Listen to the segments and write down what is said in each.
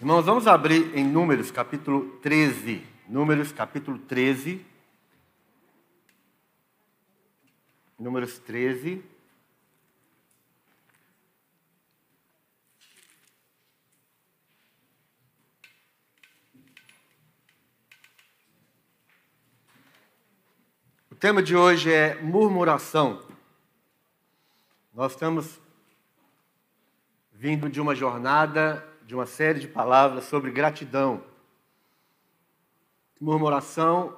Irmãos, vamos abrir em Números capítulo 13. Números capítulo 13. Números 13. O tema de hoje é murmuração. Nós estamos vindo de uma jornada de uma série de palavras sobre gratidão. Murmuração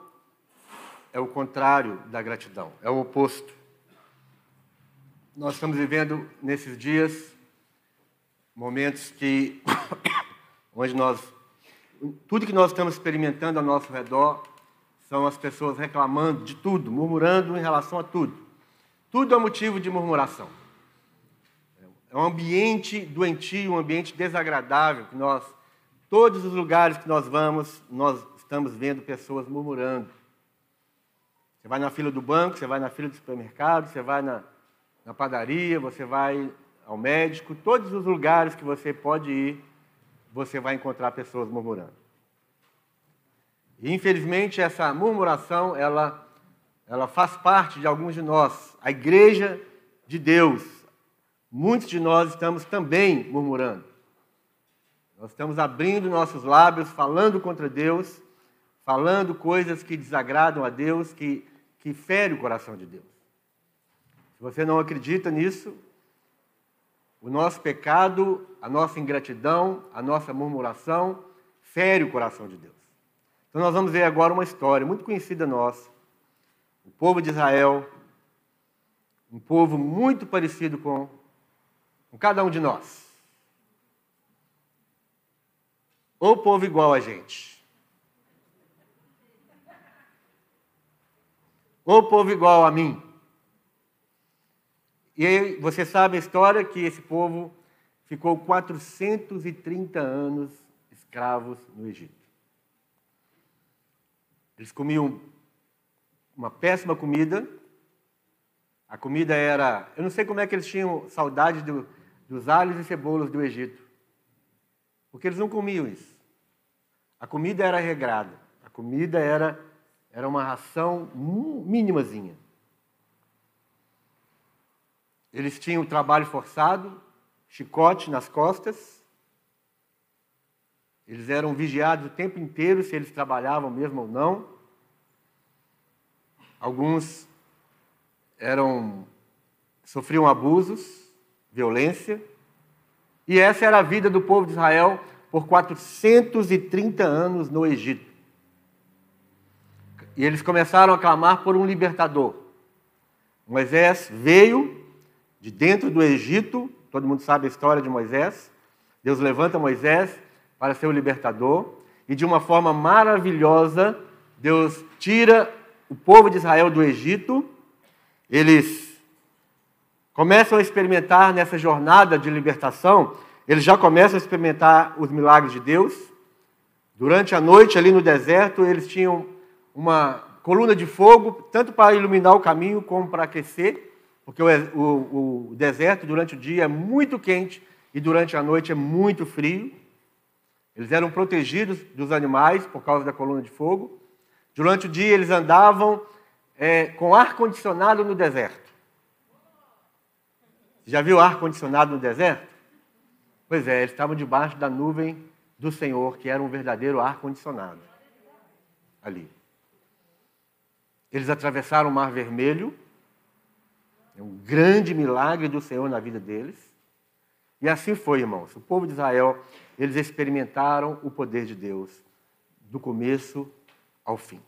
é o contrário da gratidão, é o oposto. Nós estamos vivendo nesses dias momentos que onde nós tudo que nós estamos experimentando ao nosso redor são as pessoas reclamando de tudo, murmurando em relação a tudo. Tudo é motivo de murmuração. É um ambiente doentio, um ambiente desagradável que nós, todos os lugares que nós vamos, nós estamos vendo pessoas murmurando. Você vai na fila do banco, você vai na fila do supermercado, você vai na, na padaria, você vai ao médico, todos os lugares que você pode ir, você vai encontrar pessoas murmurando. E infelizmente essa murmuração, ela, ela faz parte de alguns de nós. A igreja de Deus, muitos de nós estamos também murmurando. Nós estamos abrindo nossos lábios, falando contra Deus, falando coisas que desagradam a Deus, que, que ferem o coração de Deus. Se você não acredita nisso, o nosso pecado, a nossa ingratidão, a nossa murmuração, fere o coração de Deus. Então nós vamos ver agora uma história muito conhecida nossa. O povo de Israel, um povo muito parecido com com cada um de nós. Ou povo igual a gente. Ou povo igual a mim. E aí, você sabe a história que esse povo ficou 430 anos escravos no Egito. Eles comiam uma péssima comida. A comida era. Eu não sei como é que eles tinham saudade do, dos alhos e cebolas do Egito. Porque eles não comiam isso. A comida era regrada. A comida era, era uma ração mínimazinha. Eles tinham trabalho forçado, chicote nas costas. Eles eram vigiados o tempo inteiro se eles trabalhavam mesmo ou não. Alguns eram sofriam abusos violência. E essa era a vida do povo de Israel por 430 anos no Egito. E eles começaram a clamar por um libertador. Moisés veio de dentro do Egito, todo mundo sabe a história de Moisés. Deus levanta Moisés para ser o libertador, e de uma forma maravilhosa, Deus tira o povo de Israel do Egito. Eles começam a experimentar nessa jornada de libertação, eles já começam a experimentar os milagres de Deus. Durante a noite, ali no deserto, eles tinham uma coluna de fogo, tanto para iluminar o caminho como para aquecer, porque o, o, o deserto, durante o dia, é muito quente e durante a noite é muito frio. Eles eram protegidos dos animais por causa da coluna de fogo. Durante o dia, eles andavam é, com ar-condicionado no deserto. Já viu ar-condicionado no deserto? Pois é, eles estavam debaixo da nuvem do Senhor, que era um verdadeiro ar-condicionado. Ali. Eles atravessaram o Mar Vermelho. É um grande milagre do Senhor na vida deles. E assim foi, irmãos. O povo de Israel, eles experimentaram o poder de Deus do começo ao fim.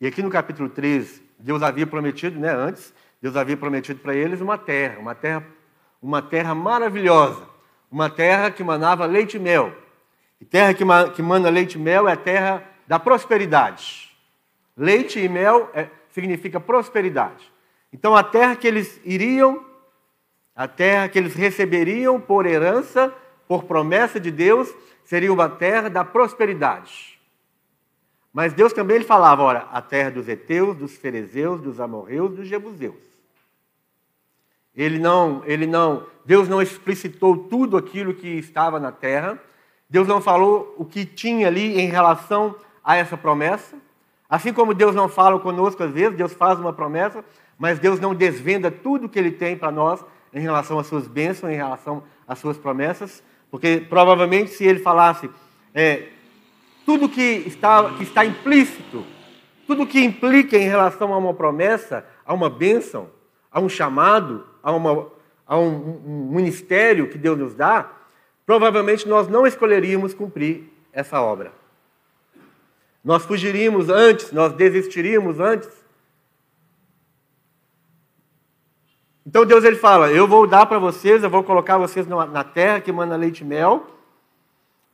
E aqui no capítulo 13, Deus havia prometido, né, antes, Deus havia prometido para eles uma terra, uma terra, uma terra maravilhosa, uma terra que manava leite e mel. E terra que, que manda leite e mel é a terra da prosperidade. Leite e mel é, significa prosperidade. Então a terra que eles iriam, a terra que eles receberiam por herança, por promessa de Deus, seria uma terra da prosperidade. Mas Deus também ele falava, ora, a terra dos heteus, dos ferezeus, dos amorreus, dos jebuseus. Ele não, ele não, Deus não explicitou tudo aquilo que estava na terra, Deus não falou o que tinha ali em relação a essa promessa. Assim como Deus não fala conosco às vezes, Deus faz uma promessa, mas Deus não desvenda tudo que Ele tem para nós em relação às suas bênçãos, em relação às suas promessas, porque provavelmente se Ele falasse é, tudo que está, que está implícito, tudo que implica em relação a uma promessa, a uma bênção, a um chamado, a, uma, a um, um ministério que Deus nos dá, provavelmente nós não escolheríamos cumprir essa obra. Nós fugiríamos antes, nós desistiríamos antes. Então Deus ele fala: Eu vou dar para vocês, eu vou colocar vocês na terra que manda leite e mel,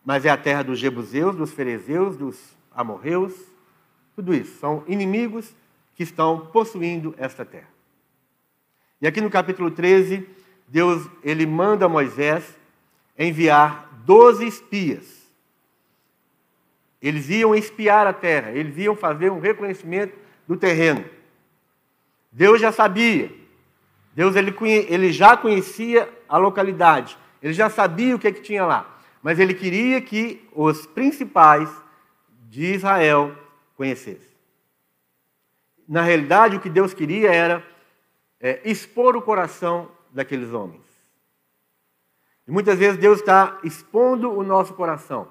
mas é a terra dos Jebuseus, dos Ferezeus, dos Amorreus, tudo isso. São inimigos que estão possuindo esta terra. E aqui no capítulo 13, Deus ele manda Moisés enviar doze espias eles iam espiar a terra, eles iam fazer um reconhecimento do terreno. Deus já sabia. Deus ele, ele já conhecia a localidade. Ele já sabia o que, é que tinha lá. Mas ele queria que os principais de Israel conhecessem. Na realidade, o que Deus queria era é, expor o coração daqueles homens. E muitas vezes Deus está expondo o nosso coração.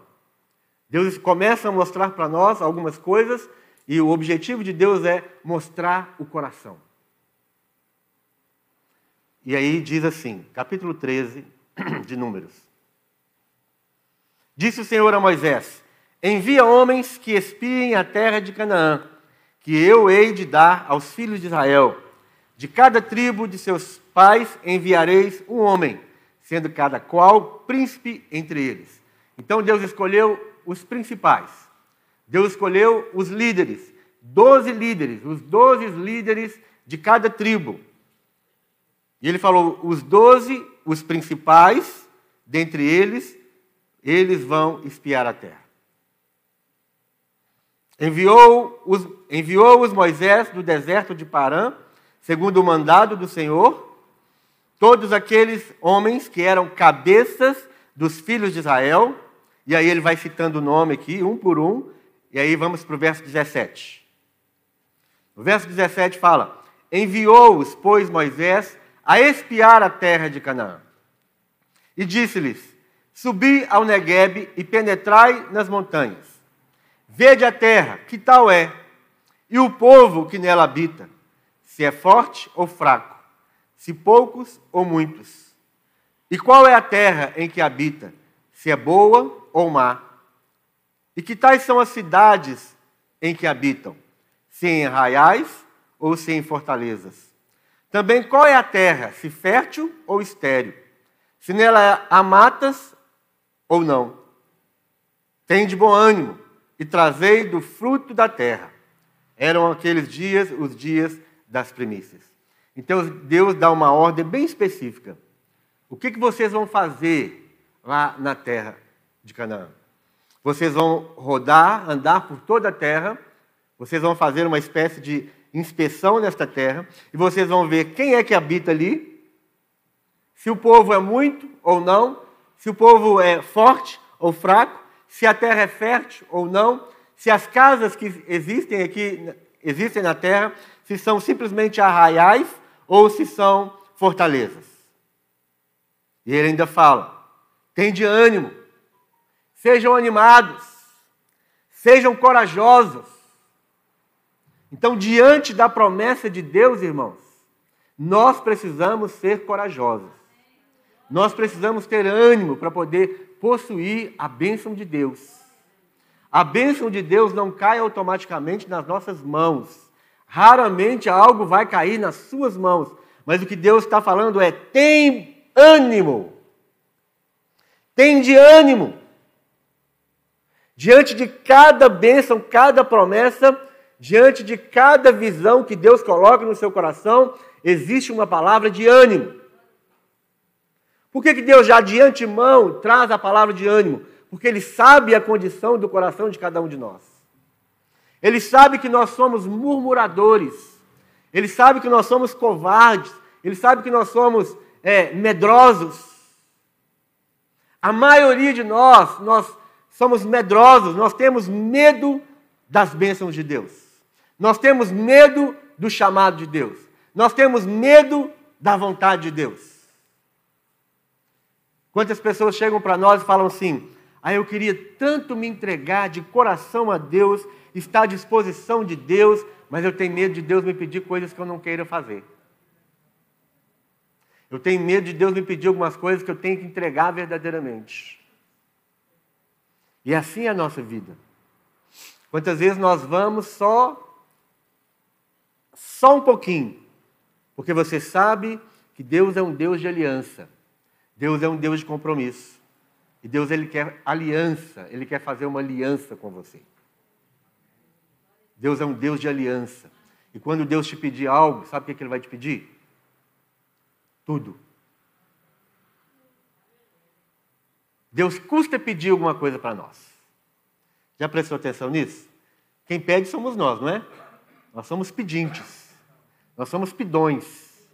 Deus começa a mostrar para nós algumas coisas e o objetivo de Deus é mostrar o coração. E aí diz assim, capítulo 13 de Números. Disse o Senhor a Moisés: Envia homens que espiem a terra de Canaã, que eu hei de dar aos filhos de Israel. De cada tribo de seus pais enviareis um homem, sendo cada qual príncipe entre eles. Então Deus escolheu os principais. Deus escolheu os líderes, doze líderes, os doze líderes de cada tribo. E ele falou: os doze, os principais, dentre eles, eles vão espiar a terra. Enviou-os enviou -os Moisés do deserto de Parã, segundo o mandado do Senhor, todos aqueles homens que eram cabeças dos filhos de Israel, e aí ele vai citando o nome aqui, um por um, e aí vamos para o verso 17. O verso 17 fala: Enviou-os, pois, Moisés a espiar a terra de Canaã. E disse-lhes: Subi ao Neguebe e penetrai nas montanhas. Vede a terra, que tal é, e o povo que nela habita, se é forte ou fraco, se poucos ou muitos. E qual é a terra em que habita, se é boa ou má? E que tais são as cidades em que habitam? Se em arraiais ou se em fortalezas? Também qual é a terra, se fértil ou estéril? Se nela há matas ou não? Tem de bom ânimo e trazei do fruto da terra. Eram aqueles dias os dias das primícias. Então Deus dá uma ordem bem específica. O que, que vocês vão fazer lá na terra de Canaã. Vocês vão rodar, andar por toda a terra, vocês vão fazer uma espécie de inspeção nesta terra, e vocês vão ver quem é que habita ali, se o povo é muito ou não, se o povo é forte ou fraco, se a terra é fértil ou não, se as casas que existem aqui, existem na terra, se são simplesmente arraiais ou se são fortalezas. E ele ainda fala: tem de ânimo, Sejam animados, sejam corajosos. Então, diante da promessa de Deus, irmãos, nós precisamos ser corajosos. Nós precisamos ter ânimo para poder possuir a bênção de Deus. A bênção de Deus não cai automaticamente nas nossas mãos. Raramente algo vai cair nas suas mãos. Mas o que Deus está falando é: tem ânimo. Tem de ânimo. Diante de cada bênção, cada promessa, diante de cada visão que Deus coloca no seu coração, existe uma palavra de ânimo. Por que, que Deus já de antemão traz a palavra de ânimo? Porque Ele sabe a condição do coração de cada um de nós. Ele sabe que nós somos murmuradores. Ele sabe que nós somos covardes. Ele sabe que nós somos é, medrosos. A maioria de nós, nós somos medrosos, nós temos medo das bênçãos de Deus. Nós temos medo do chamado de Deus. Nós temos medo da vontade de Deus. Quantas pessoas chegam para nós e falam assim: ah, eu queria tanto me entregar de coração a Deus, estar à disposição de Deus, mas eu tenho medo de Deus me pedir coisas que eu não queira fazer. Eu tenho medo de Deus me pedir algumas coisas que eu tenho que entregar verdadeiramente. E assim é a nossa vida. Quantas vezes nós vamos só só um pouquinho, porque você sabe que Deus é um Deus de aliança. Deus é um Deus de compromisso. E Deus ele quer aliança, ele quer fazer uma aliança com você. Deus é um Deus de aliança. E quando Deus te pedir algo, sabe o que ele vai te pedir? Tudo. Deus custa pedir alguma coisa para nós. Já prestou atenção nisso? Quem pede somos nós, não é? Nós somos pedintes. Nós somos pidões.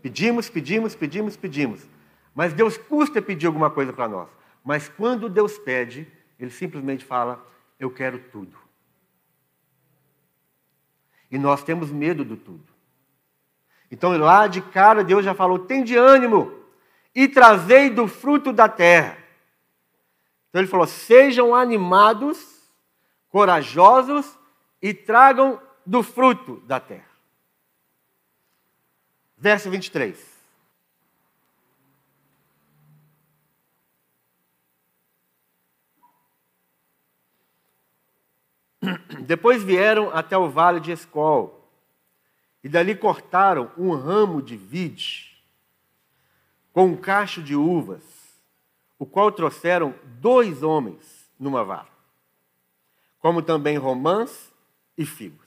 Pedimos, pedimos, pedimos, pedimos. Mas Deus custa pedir alguma coisa para nós. Mas quando Deus pede, Ele simplesmente fala: Eu quero tudo. E nós temos medo do tudo. Então, lá de cara, Deus já falou: tem de ânimo e trazei do fruto da terra. Então, Ele falou: sejam animados, corajosos e tragam do fruto da terra. Verso 23. Depois vieram até o vale de Escol, e dali cortaram um ramo de vide com um cacho de uvas, o qual trouxeram dois homens numa vara, como também romãs e figos.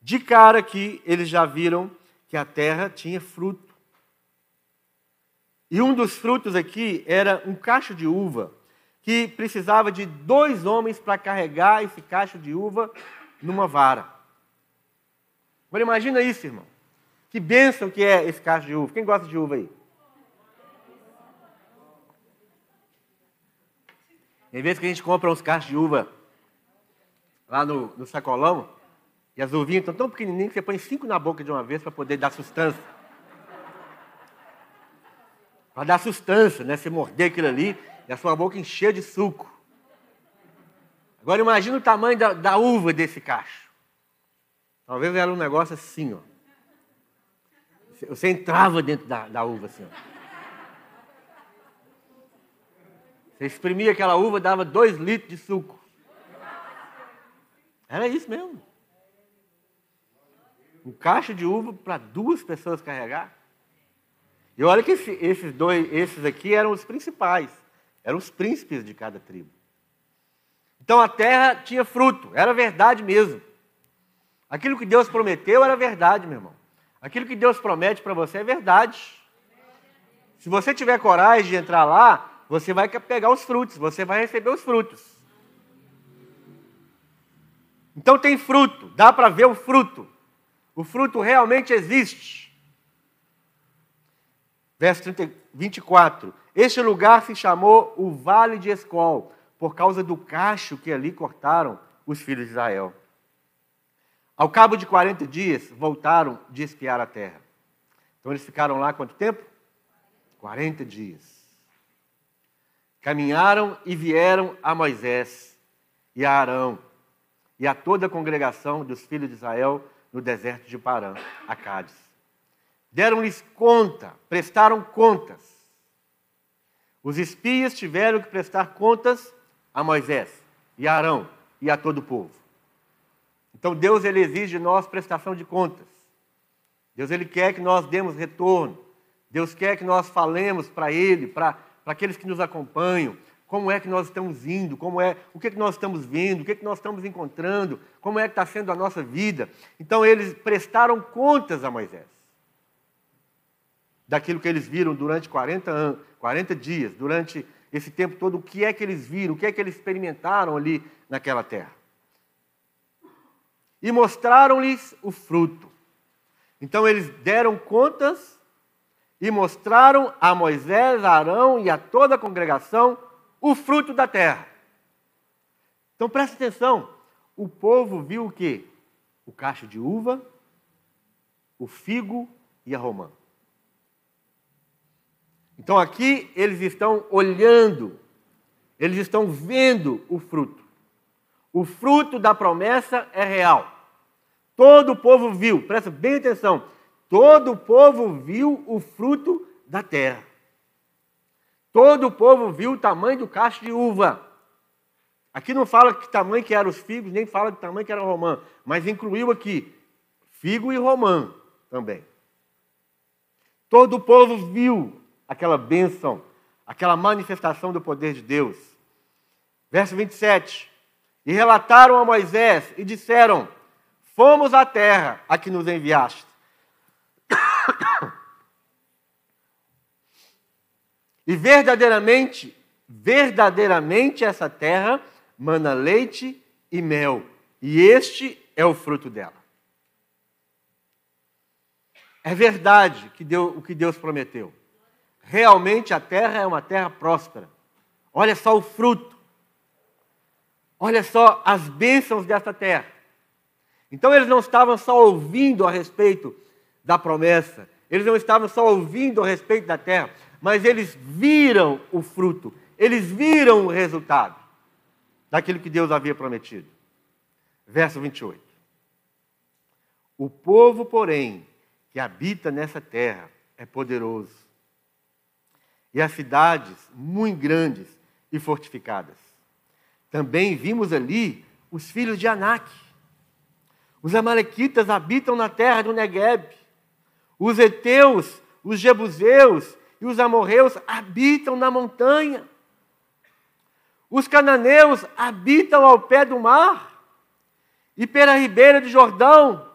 De cara que eles já viram que a terra tinha fruto. E um dos frutos aqui era um cacho de uva, que precisava de dois homens para carregar esse cacho de uva numa vara. Agora imagina isso, irmão. Que bênção que é esse cacho de uva. Quem gosta de uva aí? Tem vezes que a gente compra uns cachos de uva lá no, no sacolão, e as uvinhas estão tão pequenininhas que você põe cinco na boca de uma vez para poder dar sustância. Para dar sustância, né? Você morder aquilo ali e a sua boca encher de suco. Agora imagina o tamanho da, da uva desse cacho. Talvez era um negócio assim, ó. Você entrava dentro da, da uva assim, ó. Você exprimia aquela uva, dava dois litros de suco. Era isso mesmo. Um caixa de uva para duas pessoas carregar. E olha que esse, esses dois, esses aqui eram os principais, eram os príncipes de cada tribo. Então a terra tinha fruto, era verdade mesmo. Aquilo que Deus prometeu era verdade, meu irmão. Aquilo que Deus promete para você é verdade. Se você tiver coragem de entrar lá, você vai pegar os frutos, você vai receber os frutos. Então tem fruto, dá para ver o fruto. O fruto realmente existe. Verso 30, 24. Este lugar se chamou o Vale de Escol, por causa do cacho que ali cortaram os filhos de Israel. Ao cabo de 40 dias, voltaram de espiar a terra. Então eles ficaram lá quanto tempo? 40 dias. Caminharam e vieram a Moisés e a Arão e a toda a congregação dos filhos de Israel no deserto de Parã, a Cádiz. Deram-lhes conta, prestaram contas. Os espias tiveram que prestar contas a Moisés e a Arão e a todo o povo. Então Deus ele exige de nós prestação de contas. Deus ele quer que nós demos retorno. Deus quer que nós falemos para ele, para aqueles que nos acompanham, como é que nós estamos indo, como é, o que, é que nós estamos vendo, o que, é que nós estamos encontrando, como é que está sendo a nossa vida. Então eles prestaram contas a Moisés. Daquilo que eles viram durante 40 anos, 40 dias, durante esse tempo todo, o que é que eles viram, o que é que eles experimentaram ali naquela terra e mostraram-lhes o fruto. Então eles deram contas e mostraram a Moisés, a Arão e a toda a congregação o fruto da terra. Então preste atenção, o povo viu o quê? O cacho de uva, o figo e a romã. Então aqui eles estão olhando, eles estão vendo o fruto. O fruto da promessa é real. Todo o povo viu, presta bem atenção, todo o povo viu o fruto da terra. Todo o povo viu o tamanho do cacho de uva. Aqui não fala que tamanho que eram os figos, nem fala que tamanho que era o romã, mas incluiu aqui figo e romã também. Todo o povo viu aquela bênção, aquela manifestação do poder de Deus. Verso 27. E relataram a Moisés e disseram: Fomos à terra a que nos enviaste. E verdadeiramente, verdadeiramente essa terra mana leite e mel, e este é o fruto dela. É verdade que deu, o que Deus prometeu. Realmente a terra é uma terra próspera. Olha só o fruto. Olha só as bênçãos dessa terra. Então eles não estavam só ouvindo a respeito da promessa, eles não estavam só ouvindo a respeito da terra, mas eles viram o fruto, eles viram o resultado daquilo que Deus havia prometido. Verso 28. O povo, porém, que habita nessa terra é poderoso, e as cidades muito grandes e fortificadas. Também vimos ali os filhos de Anak. Os amalequitas habitam na terra do Negueb. Os heteus, os jebuseus e os amorreus habitam na montanha. Os cananeus habitam ao pé do mar e pela ribeira do Jordão.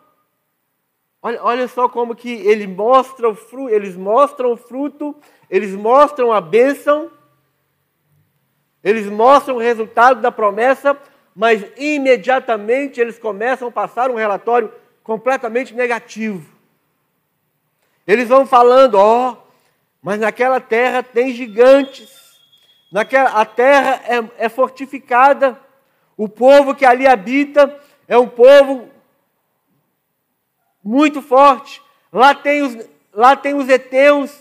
Olha, olha só como que ele mostra o fruto, eles mostram o fruto, eles mostram a bênção, eles mostram o resultado da promessa, mas imediatamente eles começam a passar um relatório completamente negativo. Eles vão falando, ó, oh, mas naquela terra tem gigantes, naquela, a terra é, é fortificada, o povo que ali habita é um povo muito forte. Lá tem os, lá tem os heteus,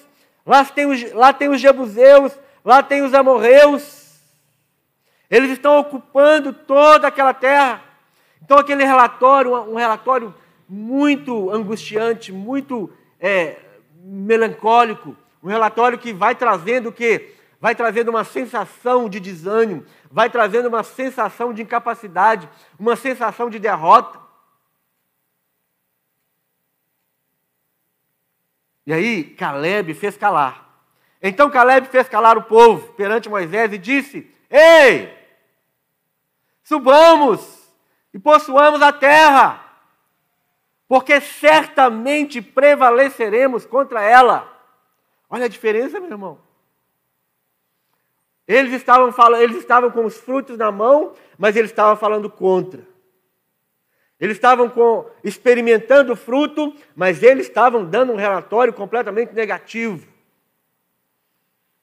lá tem os, lá tem os jebuseus, lá tem os amorreus. Eles estão ocupando toda aquela terra. Então aquele relatório, um relatório muito angustiante, muito é, melancólico, um relatório que vai trazendo o quê? Vai trazendo uma sensação de desânimo, vai trazendo uma sensação de incapacidade, uma sensação de derrota. E aí Caleb fez calar. Então Caleb fez calar o povo perante Moisés e disse: Ei, subamos e possuamos a terra, porque certamente prevaleceremos contra ela. Olha a diferença, meu irmão. Eles estavam falando, eles estavam com os frutos na mão, mas eles estavam falando contra. Eles estavam com, experimentando o fruto, mas eles estavam dando um relatório completamente negativo.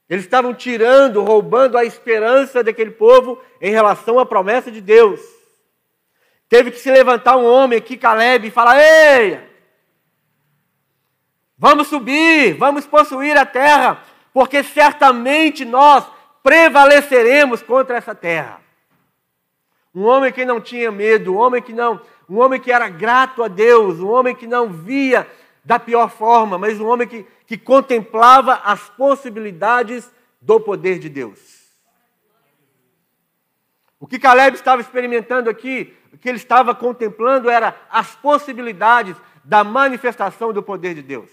Eles estavam tirando, roubando a esperança daquele povo em relação à promessa de Deus. Teve que se levantar um homem aqui, Caleb, e falar: Ei, vamos subir, vamos possuir a terra, porque certamente nós prevaleceremos contra essa terra. Um homem que não tinha medo, um homem que não um homem que era grato a Deus, um homem que não via da pior forma, mas um homem que, que contemplava as possibilidades do poder de Deus. O que Caleb estava experimentando aqui, o que ele estava contemplando era as possibilidades da manifestação do poder de Deus.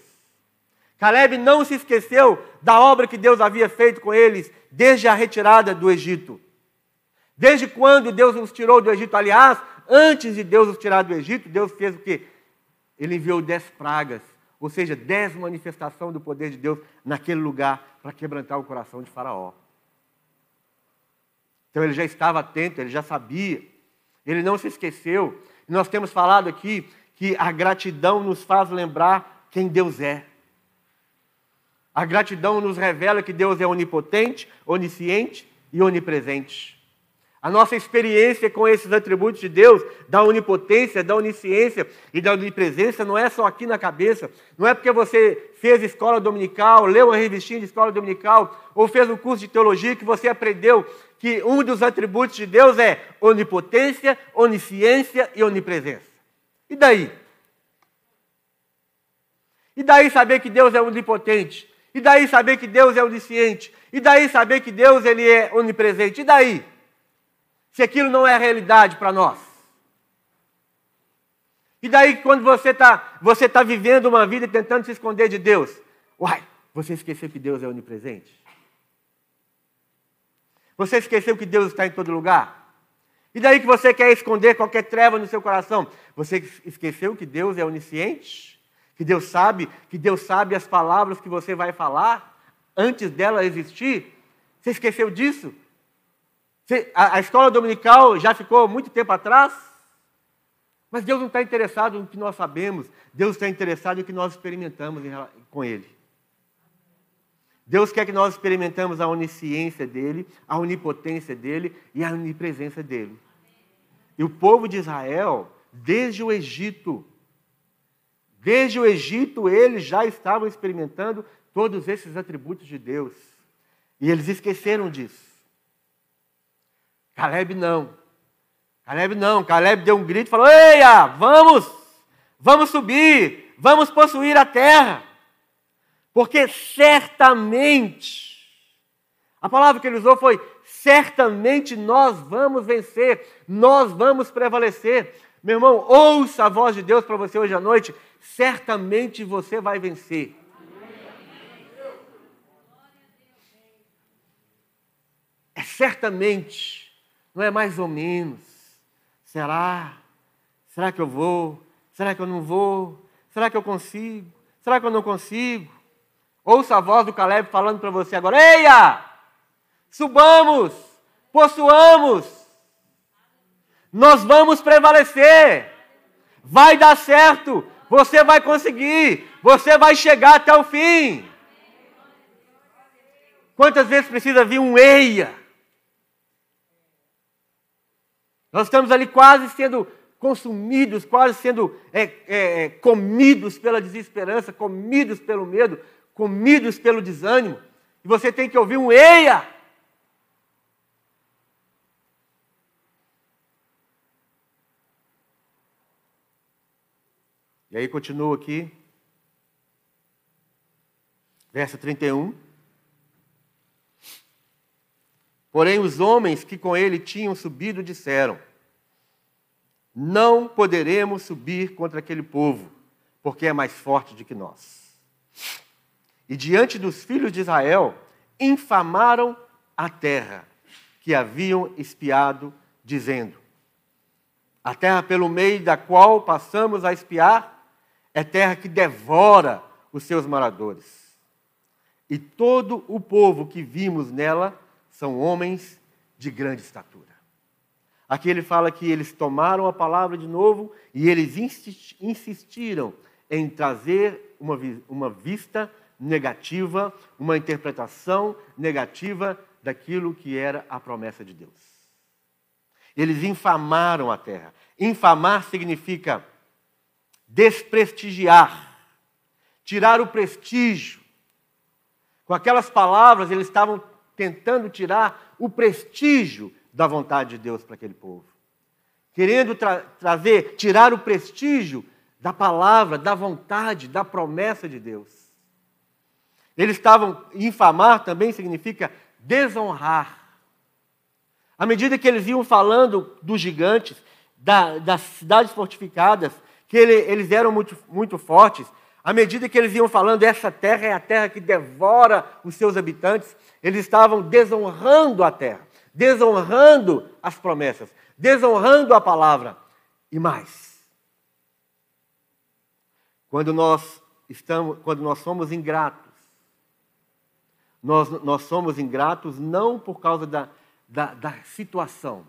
Caleb não se esqueceu da obra que Deus havia feito com eles desde a retirada do Egito. Desde quando Deus os tirou do Egito, aliás, Antes de Deus os tirar do Egito, Deus fez o quê? Ele enviou dez pragas, ou seja, dez manifestações do poder de Deus naquele lugar para quebrantar o coração de Faraó. Então ele já estava atento, ele já sabia, ele não se esqueceu. Nós temos falado aqui que a gratidão nos faz lembrar quem Deus é. A gratidão nos revela que Deus é onipotente, onisciente e onipresente. A nossa experiência com esses atributos de Deus, da onipotência, da onisciência e da onipresença, não é só aqui na cabeça. Não é porque você fez escola dominical, leu uma revistinha de escola dominical, ou fez um curso de teologia que você aprendeu que um dos atributos de Deus é onipotência, onisciência e onipresença. E daí? E daí saber que Deus é onipotente? E daí saber que Deus é onisciente? E daí saber que Deus ele é onipresente? E daí? Se aquilo não é realidade para nós. E daí quando você está você tá vivendo uma vida tentando se esconder de Deus? Uai, você esqueceu que Deus é onipresente? Você esqueceu que Deus está em todo lugar? E daí que você quer esconder qualquer treva no seu coração? Você esqueceu que Deus é onisciente? que Deus sabe, que Deus sabe as palavras que você vai falar antes dela existir. Você esqueceu disso? A, escola dominical já ficou muito tempo atrás? Mas Deus não está interessado no que nós sabemos, Deus está interessado no que nós experimentamos com Ele. Deus quer que nós experimentamos a onisciência dEle, a onipotência dEle e a onipresença dEle. E o povo de Israel, desde o Egito, Desde o Egito, eles já estavam experimentando todos esses atributos de Deus. E eles esqueceram disso. Caleb não. Caleb não. Caleb deu um grito e falou: Eia, vamos, vamos subir, vamos possuir a terra. Porque certamente, a palavra que ele usou foi: certamente nós vamos vencer, nós vamos prevalecer. Meu irmão, ouça a voz de Deus para você hoje à noite certamente você vai vencer. É certamente, não é mais ou menos. Será? Será que eu vou? Será que eu não vou? Será que eu consigo? Será que eu não consigo? Ouça a voz do Caleb falando para você agora: Eia! Subamos! Possuamos! Nós vamos prevalecer! Vai dar certo! Você vai conseguir. Você vai chegar até o fim. Quantas vezes precisa vir um eia? Nós estamos ali quase sendo consumidos, quase sendo é, é, é, comidos pela desesperança, comidos pelo medo, comidos pelo desânimo. E você tem que ouvir um eia. E aí continua aqui, verso 31. Porém, os homens que com ele tinham subido disseram: Não poderemos subir contra aquele povo, porque é mais forte do que nós. E diante dos filhos de Israel, infamaram a terra que haviam espiado, dizendo: A terra pelo meio da qual passamos a espiar é terra que devora os seus moradores. E todo o povo que vimos nela são homens de grande estatura. Aqui ele fala que eles tomaram a palavra de novo e eles insistiram em trazer uma, uma vista negativa, uma interpretação negativa daquilo que era a promessa de Deus. Eles infamaram a terra. Infamar significa desprestigiar, tirar o prestígio. Com aquelas palavras, eles estavam tentando tirar o prestígio da vontade de Deus para aquele povo. Querendo tra trazer, tirar o prestígio da palavra, da vontade, da promessa de Deus. Eles estavam, infamar também significa desonrar. À medida que eles iam falando dos gigantes, da, das cidades fortificadas, que ele, eles eram muito, muito fortes, à medida que eles iam falando, essa terra é a terra que devora os seus habitantes, eles estavam desonrando a terra, desonrando as promessas, desonrando a palavra. E mais, quando nós estamos, quando nós somos ingratos, nós, nós somos ingratos não por causa da, da, da situação.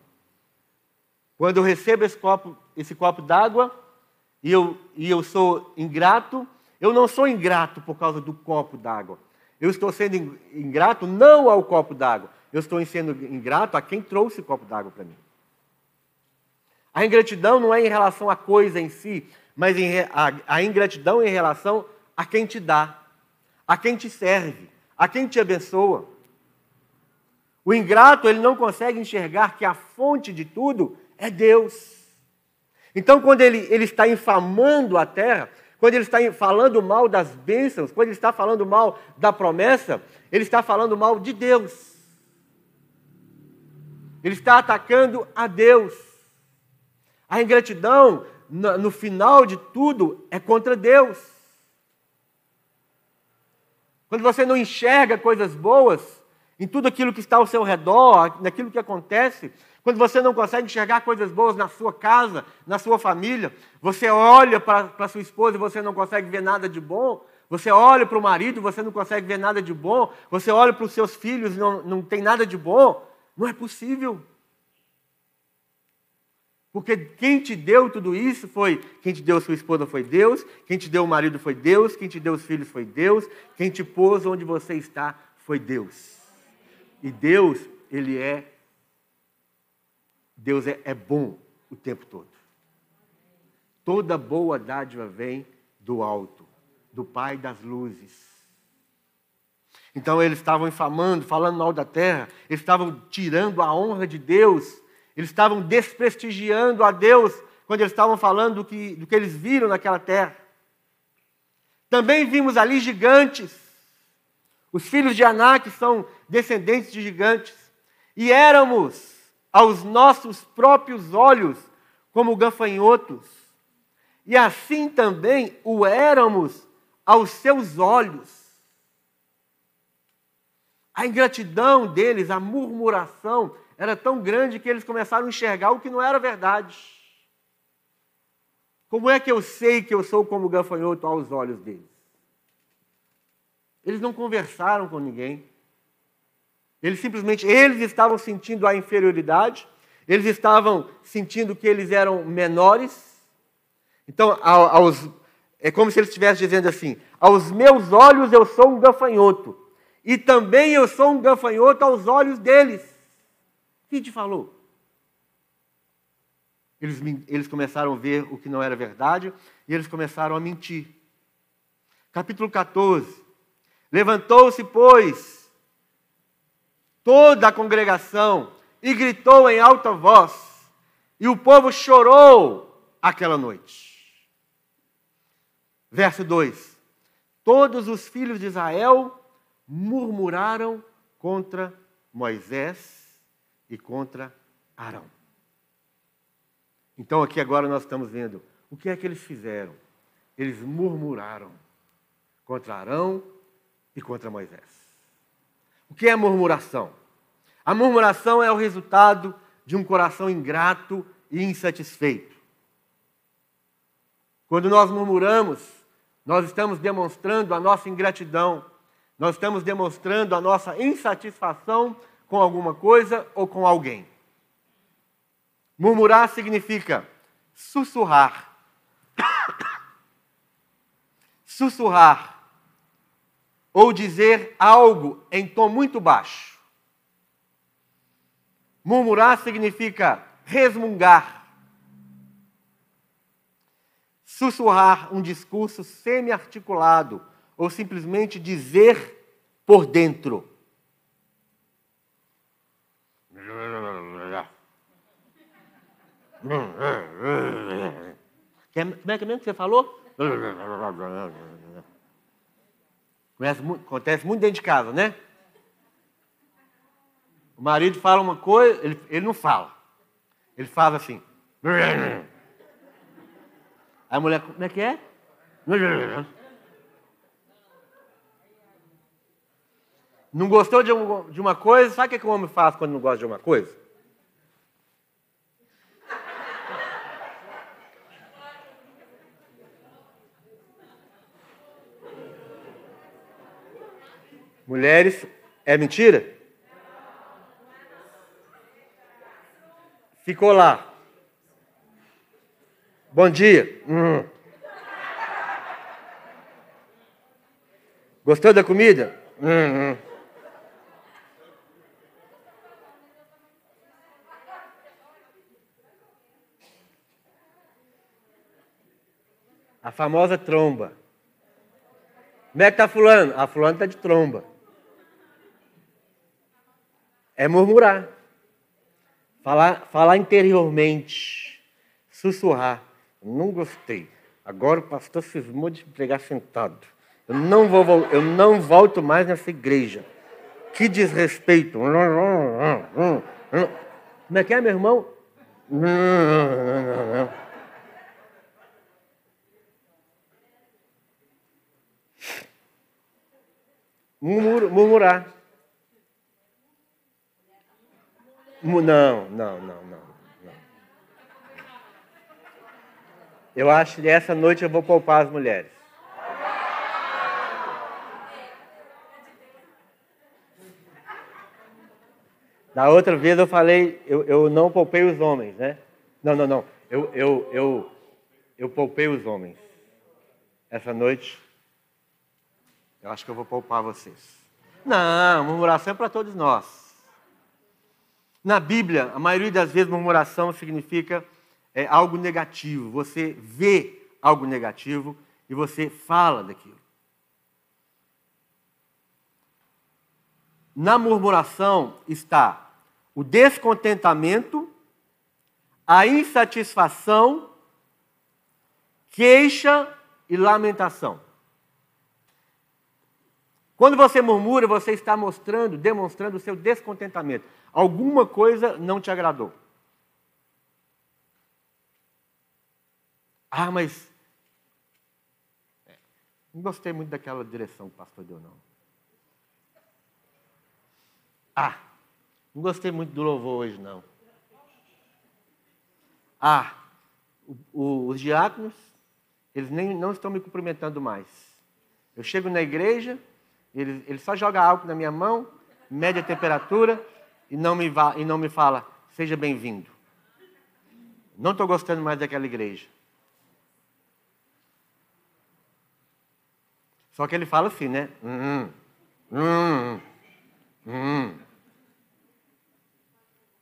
Quando eu recebo esse copo, esse copo d'água, e eu, e eu sou ingrato, eu não sou ingrato por causa do copo d'água. Eu estou sendo ingrato não ao copo d'água, eu estou sendo ingrato a quem trouxe o copo d'água para mim. A ingratidão não é em relação à coisa em si, mas a ingratidão é em relação a quem te dá, a quem te serve, a quem te abençoa. O ingrato, ele não consegue enxergar que a fonte de tudo é Deus. Então, quando ele, ele está infamando a terra, quando ele está falando mal das bênçãos, quando ele está falando mal da promessa, ele está falando mal de Deus. Ele está atacando a Deus. A ingratidão, no final de tudo, é contra Deus. Quando você não enxerga coisas boas em tudo aquilo que está ao seu redor, naquilo que acontece, quando você não consegue enxergar coisas boas na sua casa, na sua família, você olha para sua esposa e você não consegue ver nada de bom, você olha para o marido e você não consegue ver nada de bom, você olha para os seus filhos e não, não tem nada de bom, não é possível. Porque quem te deu tudo isso foi, quem te deu sua esposa foi Deus, quem te deu o marido foi Deus, quem te deu os filhos foi Deus, quem te pôs onde você está foi Deus. E Deus, Ele é, Deus é, é bom o tempo todo. Toda boa dádiva vem do alto, do Pai das luzes. Então eles estavam infamando, falando mal da terra, eles estavam tirando a honra de Deus eles estavam desprestigiando a Deus quando eles estavam falando do que, do que eles viram naquela terra. Também vimos ali gigantes. Os filhos de Anak são descendentes de gigantes. E éramos, aos nossos próprios olhos, como gafanhotos. E assim também o éramos aos seus olhos. A ingratidão deles, a murmuração, era tão grande que eles começaram a enxergar o que não era verdade. Como é que eu sei que eu sou como gafanhoto aos olhos deles? Eles não conversaram com ninguém. Eles simplesmente, eles estavam sentindo a inferioridade, eles estavam sentindo que eles eram menores. Então, aos, é como se eles estivessem dizendo assim: aos meus olhos eu sou um gafanhoto, e também eu sou um gafanhoto aos olhos deles. Quem te falou? Eles, eles começaram a ver o que não era verdade e eles começaram a mentir. Capítulo 14. Levantou-se, pois, toda a congregação e gritou em alta voz, e o povo chorou aquela noite. Verso 2: Todos os filhos de Israel murmuraram contra Moisés e contra Arão. Então aqui agora nós estamos vendo o que é que eles fizeram. Eles murmuraram contra Arão e contra Moisés. O que é murmuração? A murmuração é o resultado de um coração ingrato e insatisfeito. Quando nós murmuramos, nós estamos demonstrando a nossa ingratidão, nós estamos demonstrando a nossa insatisfação com alguma coisa ou com alguém. Murmurar significa sussurrar. sussurrar. Ou dizer algo em tom muito baixo. Murmurar significa resmungar. Sussurrar um discurso semi-articulado ou simplesmente dizer por dentro. Como é que mesmo que você falou? Acontece muito dentro de casa, né? O marido fala uma coisa, ele, ele não fala. Ele fala assim. Aí a mulher, como é que é? Não gostou de, um, uma coisa, sabe o que o homem faz quando não gosta de uma coisa? Mulheres, é mentira? Ficou lá. Bom dia. Hum. Gostou da comida? Hum, hum. A famosa tromba. Como é que está fulano? A ah, fulano está de tromba. É murmurar. Falar, falar interiormente. Sussurrar. Não gostei. Agora o pastor cismou de pregar sentado. Eu não, vou, eu não volto mais nessa igreja. Que desrespeito. Como é que é, meu irmão? Murmurar. Não, não, não, não, não. Eu acho que essa noite eu vou poupar as mulheres. Da outra vez eu falei, eu, eu não poupei os homens, né? Não, não, não. Eu, eu, eu, eu poupei os homens. Essa noite, eu acho que eu vou poupar vocês. Não, murmuração é para todos nós. Na Bíblia, a maioria das vezes, murmuração significa é, algo negativo. Você vê algo negativo e você fala daquilo. Na murmuração está o descontentamento, a insatisfação, queixa e lamentação. Quando você murmura, você está mostrando, demonstrando o seu descontentamento. Alguma coisa não te agradou. Ah, mas. É, não gostei muito daquela direção que o pastor deu, não. Ah, não gostei muito do louvor hoje, não. Ah, o, o, os diáconos, eles nem, não estão me cumprimentando mais. Eu chego na igreja, ele, ele só joga álcool na minha mão, mede a temperatura e não me, va, e não me fala, seja bem-vindo. Não estou gostando mais daquela igreja. Só que ele fala assim, né? Hum, hum, hum.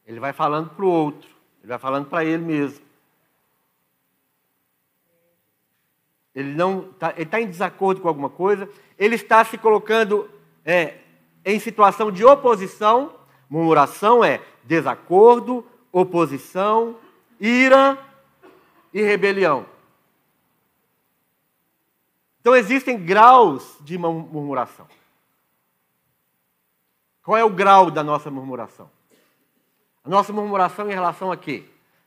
Ele vai falando para o outro, ele vai falando para ele mesmo. Ele não está tá em desacordo com alguma coisa, ele está se colocando é, em situação de oposição. Murmuração é desacordo, oposição, ira e rebelião. Então existem graus de murmuração. Qual é o grau da nossa murmuração? A nossa murmuração em relação a quê?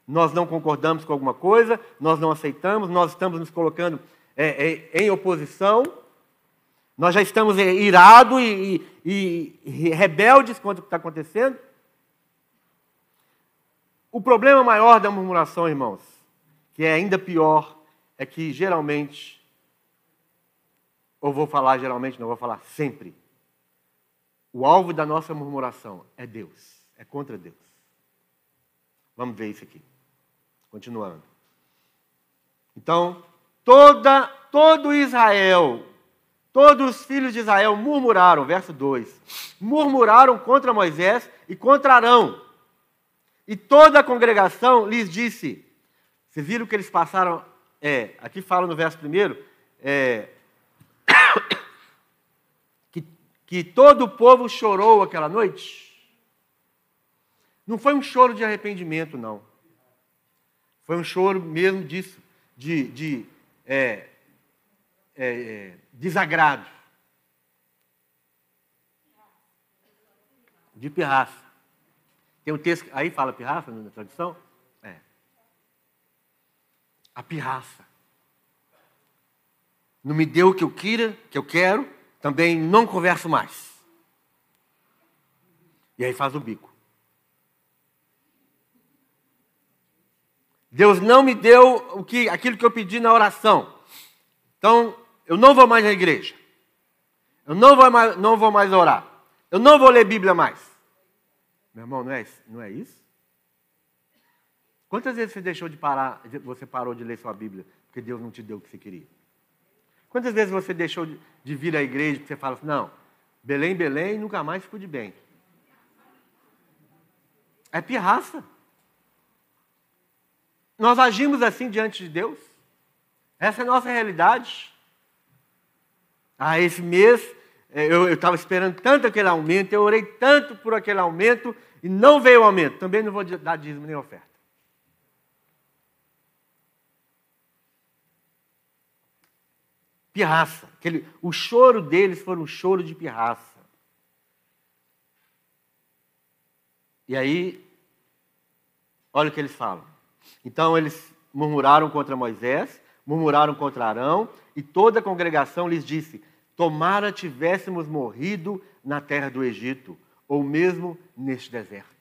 Nós não concordamos com alguma coisa, nós não aceitamos, nós estamos nos colocando em oposição, nós já estamos é, irados e, e, e rebeldes contra o que está acontecendo. O problema maior da murmuração, irmãos, que é ainda pior, é que geralmente, ou vou falar geralmente, não vou falar sempre, o alvo da nossa murmuração é Deus, é contra Deus. Vamos ver isso aqui. Continuando. Então, Toda, todo Israel, todos os filhos de Israel murmuraram, verso 2: murmuraram contra Moisés e contra Arão. E toda a congregação lhes disse: Vocês viram que eles passaram? É, aqui fala no verso primeiro, é, que, que todo o povo chorou aquela noite. Não foi um choro de arrependimento, não. Foi um choro mesmo disso, de, de é, é, desagrado, de pirraça. Tem um texto, aí fala pirraça na tradução? É. A pirraça. Não me deu o que eu queira, que eu quero, também não converso mais. E aí faz o bico. Deus não me deu o que, aquilo que eu pedi na oração. Então, eu não vou mais à igreja. Eu não vou mais, não vou mais orar. Eu não vou ler Bíblia mais. Meu irmão, não é, não é isso? Quantas vezes você deixou de parar, você parou de ler sua Bíblia porque Deus não te deu o que você queria? Quantas vezes você deixou de, de vir à igreja porque você fala assim, não, Belém, Belém, nunca mais ficou de bem. É pirraça. Nós agimos assim diante de Deus. Essa é a nossa realidade. Ah, esse mês é, eu estava esperando tanto aquele aumento, eu orei tanto por aquele aumento e não veio o aumento. Também não vou dar dízimo nem oferta. Pirraça. Aquele, o choro deles foi um choro de pirraça. E aí, olha o que eles falam. Então eles murmuraram contra Moisés, murmuraram contra Arão, e toda a congregação lhes disse: Tomara tivéssemos morrido na terra do Egito, ou mesmo neste deserto.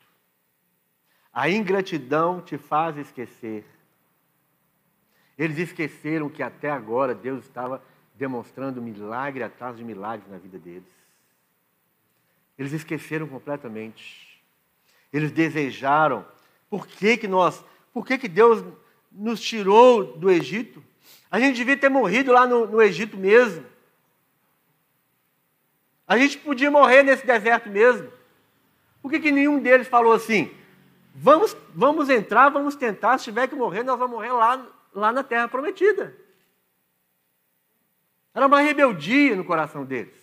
A ingratidão te faz esquecer. Eles esqueceram que até agora Deus estava demonstrando milagre atrás de milagres na vida deles. Eles esqueceram completamente. Eles desejaram. Por que, que nós, por que, que Deus nos tirou do Egito? A gente devia ter morrido lá no, no Egito mesmo. A gente podia morrer nesse deserto mesmo. Por que, que nenhum deles falou assim? Vamos, vamos entrar, vamos tentar, se tiver que morrer, nós vamos morrer lá, lá na terra prometida. Era uma rebeldia no coração deles.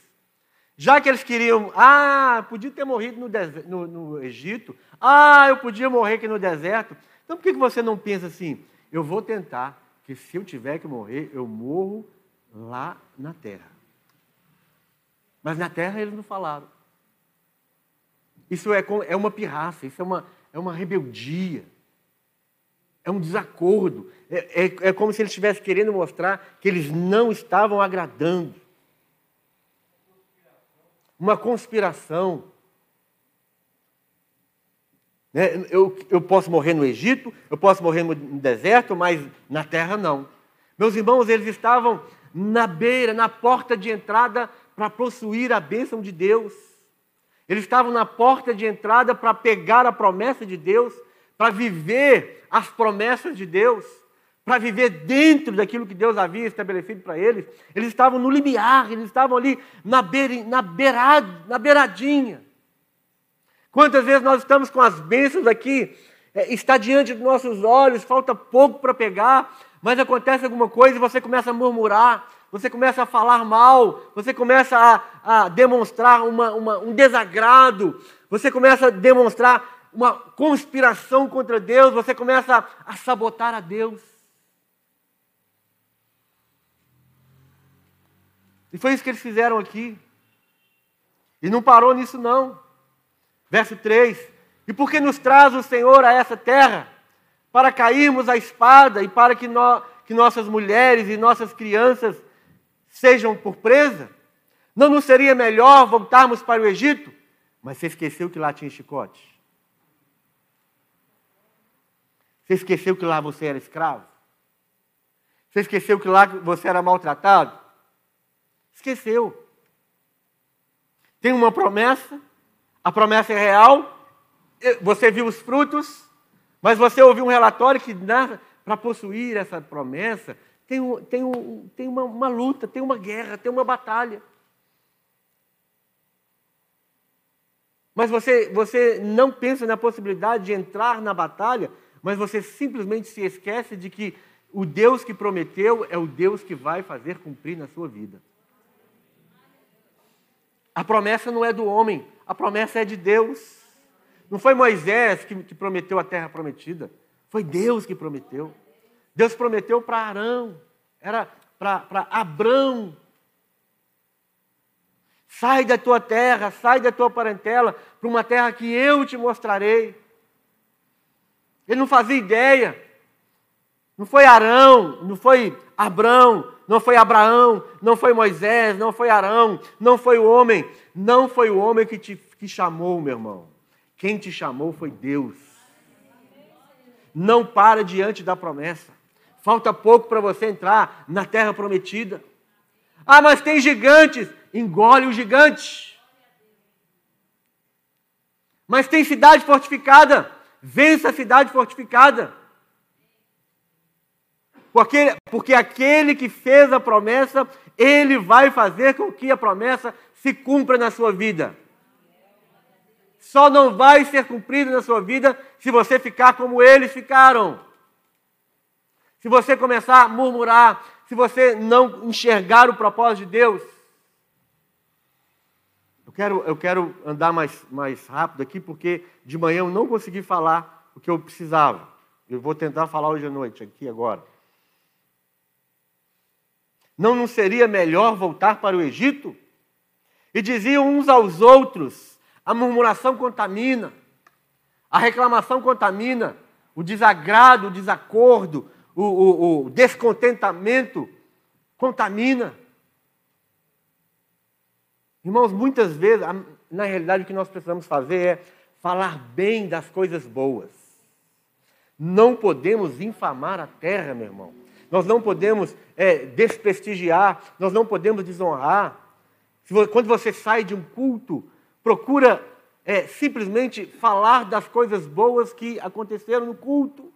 Já que eles queriam, ah, podia ter morrido no, no, no Egito, ah, eu podia morrer aqui no deserto. Então por que, você não pensa assim? Eu vou tentar, que se eu tiver que morrer, eu morro lá na terra. Mas na terra eles não falaram. Isso é, é uma pirraça, isso é uma, é uma rebeldia. É um desacordo. É, é, é como se eles estivessem querendo mostrar que eles não estavam agradando. Uma conspiração. Né? Eu, eu posso morrer no Egito, eu posso morrer no deserto, mas na terra não. Meus irmãos, eles estavam na beira, na porta de entrada para possuir a bênção de Deus. Eles estavam na porta de entrada para pegar a promessa de Deus, para viver as promessas de Deus, para viver dentro daquilo que Deus havia estabelecido para eles. Eles estavam no limiar, eles estavam ali na, beira, na, na beiradinha. Quantas vezes nós estamos com as bênçãos aqui, é, está diante dos nossos olhos, falta pouco para pegar, mas acontece alguma coisa e você começa a murmurar, você começa a falar mal, você começa a, a demonstrar uma, uma, um desagrado, você começa a demonstrar uma conspiração contra Deus, você começa a, a sabotar a Deus. E foi isso que eles fizeram aqui. E não parou nisso, não. Verso 3: E por que nos traz o Senhor a essa terra? Para cairmos a espada e para que, no, que nossas mulheres e nossas crianças sejam por presa? Não nos seria melhor voltarmos para o Egito? Mas você esqueceu que lá tinha chicote? Você esqueceu que lá você era escravo? Você esqueceu que lá você era maltratado? Esqueceu. Tem uma promessa, a promessa é real, você viu os frutos, mas você ouviu um relatório que para possuir essa promessa, tem, tem, tem uma, uma luta, tem uma guerra, tem uma batalha. Mas você, você não pensa na possibilidade de entrar na batalha, mas você simplesmente se esquece de que o Deus que prometeu é o Deus que vai fazer cumprir na sua vida. A promessa não é do homem, a promessa é de Deus. Não foi Moisés que, que prometeu a terra prometida, foi Deus que prometeu. Deus prometeu para Arão, era para Abrão. Sai da tua terra, sai da tua parentela, para uma terra que eu te mostrarei. Ele não fazia ideia. Não foi Arão, não foi Abrão, não foi Abraão, não foi Moisés, não foi Arão, não foi o homem, não foi o homem que te que chamou, meu irmão. Quem te chamou foi Deus. Não para diante da promessa. Falta pouco para você entrar na terra prometida. Ah, mas tem gigantes. Engole o gigante. Mas tem cidade fortificada. Vença a cidade fortificada. Porque, porque aquele que fez a promessa, ele vai fazer com que a promessa se cumpra na sua vida. Só não vai ser cumprido na sua vida se você ficar como eles ficaram. Se você começar a murmurar, se você não enxergar o propósito de Deus. Eu quero, eu quero andar mais, mais rápido aqui, porque de manhã eu não consegui falar o que eu precisava. Eu vou tentar falar hoje à noite, aqui agora. Não, não seria melhor voltar para o Egito? E diziam uns aos outros: a murmuração contamina, a reclamação contamina, o desagrado, o desacordo, o, o, o descontentamento contamina. Irmãos, muitas vezes, na realidade, o que nós precisamos fazer é falar bem das coisas boas. Não podemos infamar a terra, meu irmão. Nós não podemos é, desprestigiar, nós não podemos desonrar. Quando você sai de um culto, procura é, simplesmente falar das coisas boas que aconteceram no culto.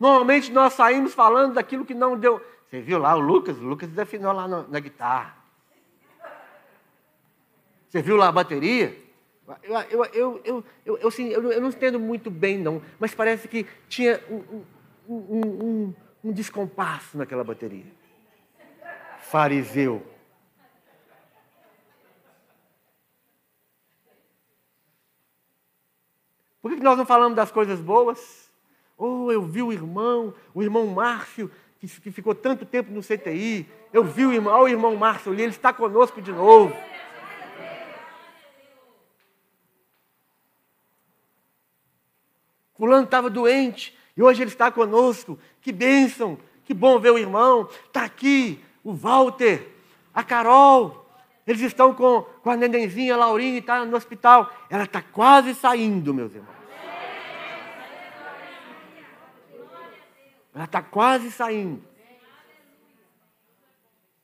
Normalmente nós saímos falando daquilo que não deu. Você viu lá o Lucas? O Lucas desafinou lá na, na guitarra. Você viu lá a bateria? Eu, eu, eu, eu, eu, assim, eu, eu não entendo muito bem, não, mas parece que tinha um, um, um, um descompasso naquela bateria. Fariseu. Por que nós não falamos das coisas boas? Oh, eu vi o irmão, o irmão Márcio, que, que ficou tanto tempo no CTI. Eu vi o irmão, oh, o irmão Márcio ali, ele está conosco de novo. Fulano estava doente e hoje ele está conosco. Que bênção, que bom ver o irmão. Está aqui o Walter, a Carol. Eles estão com, com a nenenzinha, a Laurinha, está no hospital. Ela está quase saindo, meus irmãos. Ela está quase saindo.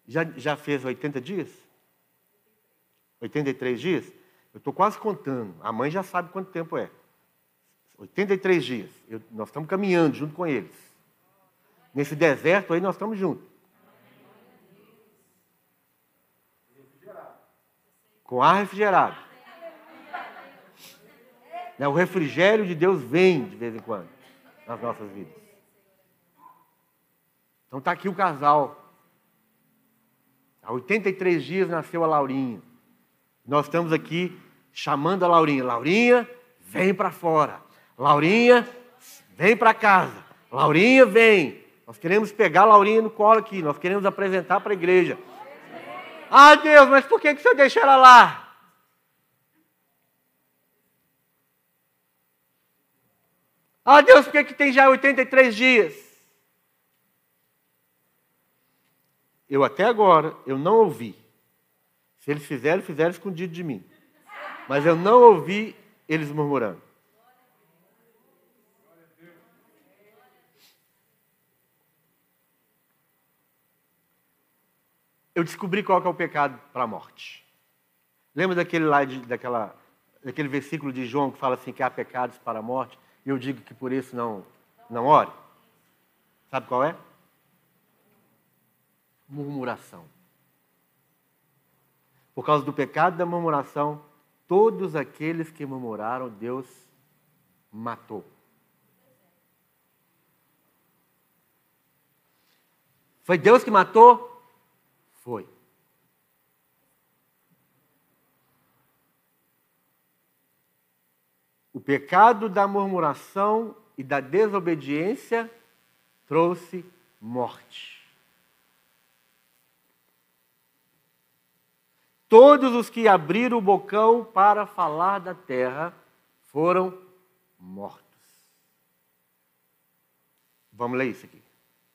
Já, já fez 80 dias? 83 dias? Eu estou quase contando. A mãe já sabe quanto tempo é. 83 dias. Eu, nós estamos caminhando junto com eles. Nesse deserto aí nós estamos juntos. Com ar refrigerado. Né, o refrigério de Deus vem de vez em quando nas nossas vidas. Então está aqui o casal. Há 83 dias nasceu a Laurinha. Nós estamos aqui chamando a Laurinha. Laurinha, vem para fora. Laurinha, vem para casa. Laurinha, vem. Nós queremos pegar a Laurinha no colo aqui. Nós queremos apresentar para a igreja. Ah, Deus, mas por que, que o Senhor deixou ela lá? Ah, Deus, por que, que tem já 83 dias? eu até agora, eu não ouvi. Se eles fizeram, fizeram escondido de mim. Mas eu não ouvi eles murmurando. Eu descobri qual é o pecado para a morte. Lembra daquele lá de, daquela, daquele versículo de João que fala assim que há pecados para a morte? E eu digo que por isso não, não ore. Sabe qual é? murmuração. Por causa do pecado da murmuração, todos aqueles que murmuraram, Deus matou. Foi Deus que matou? Foi. O pecado da murmuração e da desobediência trouxe morte. Todos os que abriram o bocão para falar da terra foram mortos. Vamos ler isso aqui.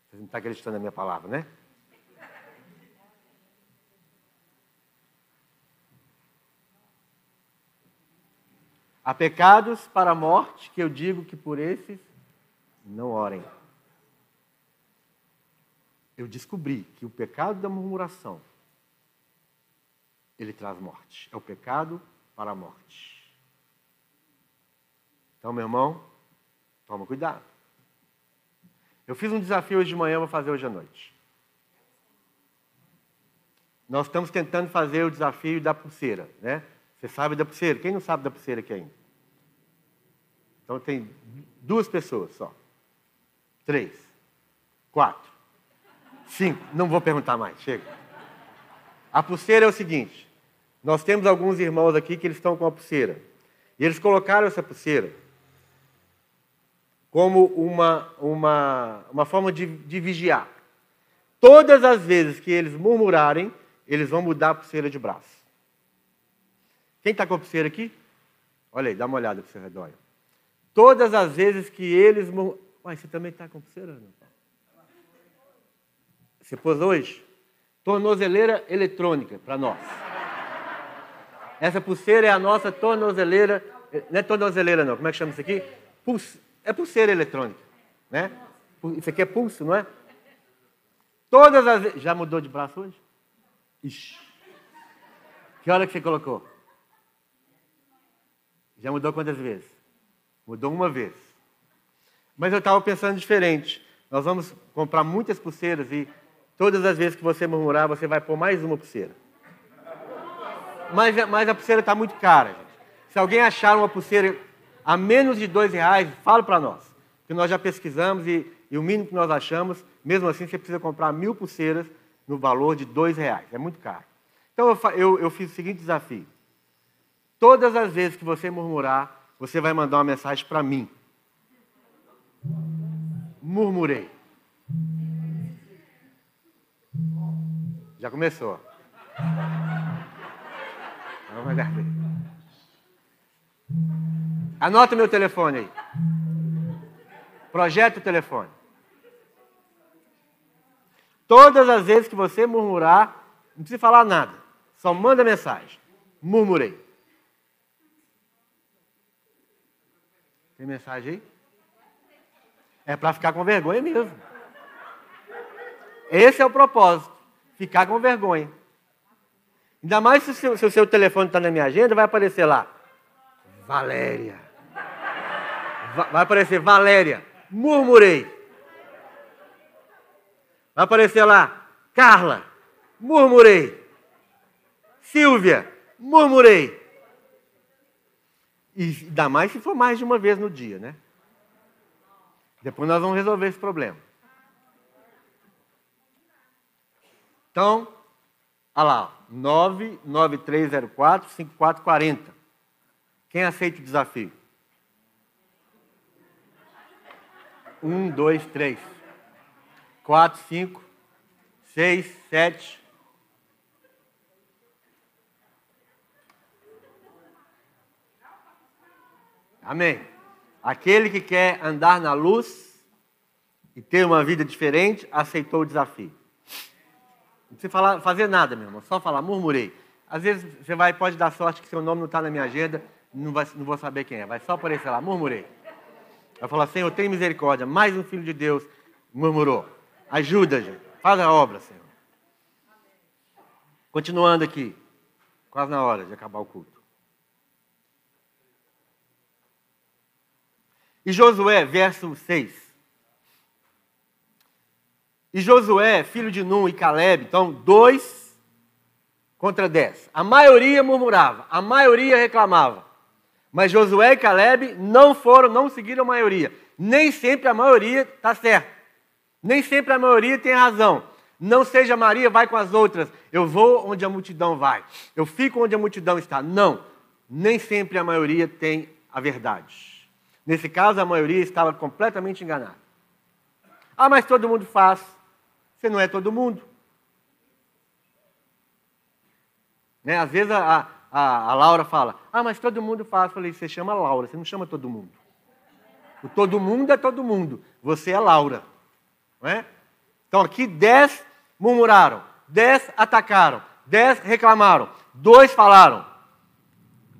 Vocês não estão acreditando na minha palavra, né? Há pecados para a morte que eu digo que por esses não orem. Eu descobri que o pecado da murmuração ele traz morte. É o pecado para a morte. Então, meu irmão, toma cuidado. Eu fiz um desafio hoje de manhã, vou fazer hoje à noite. nós estamos tentando fazer o desafio da pulseira, né? Você sabe da pulseira? Quem não sabe da pulseira aqui ainda? Então tem duas pessoas só. Três. Quatro. Cinco. Não vou perguntar mais, chega. A pulseira é o seguinte: nós temos alguns irmãos aqui que eles estão com a pulseira. E eles colocaram essa pulseira como uma, uma, uma forma de, de vigiar. Todas as vezes que eles murmurarem, eles vão mudar a pulseira de braço. Quem está com a pulseira aqui? Olha aí, dá uma olhada para o seu redor. Todas as vezes que eles. Uai, você também está com pulseira? Não? Você pôs hoje? Tornozeleira eletrônica para nós. Essa pulseira é a nossa tornozeleira. Não é tornozeleira, não. Como é que chama isso aqui? Pulse, é pulseira eletrônica. Né? Isso aqui é pulso, não é? Todas as vezes. Já mudou de braço hoje? Ixi. Que hora que você colocou? Já mudou quantas vezes? Mudou uma vez. Mas eu estava pensando diferente. Nós vamos comprar muitas pulseiras e todas as vezes que você murmurar, você vai pôr mais uma pulseira. Mas, mas a pulseira está muito cara, gente. Se alguém achar uma pulseira a menos de dois reais, fala para nós. Porque nós já pesquisamos e, e, o mínimo que nós achamos, mesmo assim, você precisa comprar mil pulseiras no valor de dois reais. É muito caro. Então eu, eu, eu fiz o seguinte desafio. Todas as vezes que você murmurar, você vai mandar uma mensagem para mim. Murmurei. Já começou. Anota meu telefone aí. Projeta o telefone. Todas as vezes que você murmurar, não precisa falar nada. Só manda mensagem. Murmurei. Tem mensagem aí? É para ficar com vergonha mesmo. Esse é o propósito. Ficar com vergonha. Ainda mais se o seu, se o seu telefone está na minha agenda, vai aparecer lá. Valéria. Vai aparecer Valéria. Murmurei. Vai aparecer lá. Carla. Murmurei. Silvia. Murmurei. E ainda mais se for mais de uma vez no dia, né? Depois nós vamos resolver esse problema. Então, olha lá, 99304-5440. Quem aceita o desafio? Um, dois, três. Quatro, cinco, seis, sete, Amém. Aquele que quer andar na luz e ter uma vida diferente, aceitou o desafio. Não precisa falar, fazer nada, meu irmão, só falar, murmurei. Às vezes você vai, pode dar sorte que seu nome não está na minha agenda, não, vai, não vou saber quem é, vai só aparecer lá, murmurei. Vai falar, Senhor, tem misericórdia, mais um filho de Deus murmurou. Ajuda, gente, faz a obra, Senhor. Continuando aqui, quase na hora de acabar o culto. E Josué, verso 6. E Josué, filho de Num e Caleb, então, dois contra dez. A maioria murmurava, a maioria reclamava. Mas Josué e Caleb não foram, não seguiram a maioria. Nem sempre a maioria está certa. Nem sempre a maioria tem razão. Não seja Maria, vai com as outras. Eu vou onde a multidão vai. Eu fico onde a multidão está. Não. Nem sempre a maioria tem a verdade. Nesse caso, a maioria estava completamente enganada. Ah, mas todo mundo faz. Você não é todo mundo. Né? Às vezes a, a, a Laura fala, ah, mas todo mundo faz. Eu falei, você chama Laura, você não chama todo mundo. O todo mundo é todo mundo. Você é Laura. Não é? Então aqui dez murmuraram, dez atacaram, dez reclamaram, dois falaram.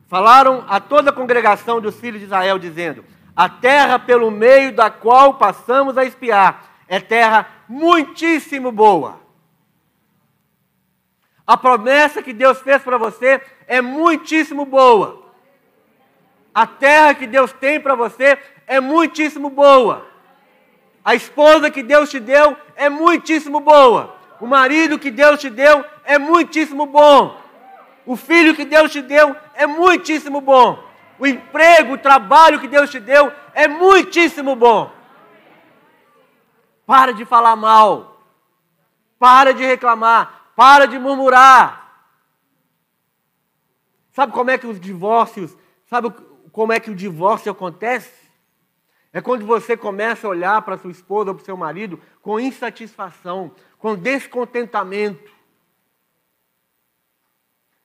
Falaram a toda a congregação dos filhos de Israel, dizendo: A terra pelo meio da qual passamos a espiar é terra muitíssimo boa. A promessa que Deus fez para você é muitíssimo boa. A terra que Deus tem para você é muitíssimo boa. A esposa que Deus te deu é muitíssimo boa. O marido que Deus te deu é muitíssimo bom. O filho que Deus te deu é muitíssimo bom. O emprego, o trabalho que Deus te deu é muitíssimo bom. Para de falar mal. Para de reclamar. Para de murmurar. Sabe como é que os divórcios, sabe como é que o divórcio acontece? É quando você começa a olhar para sua esposa ou para seu marido com insatisfação, com descontentamento.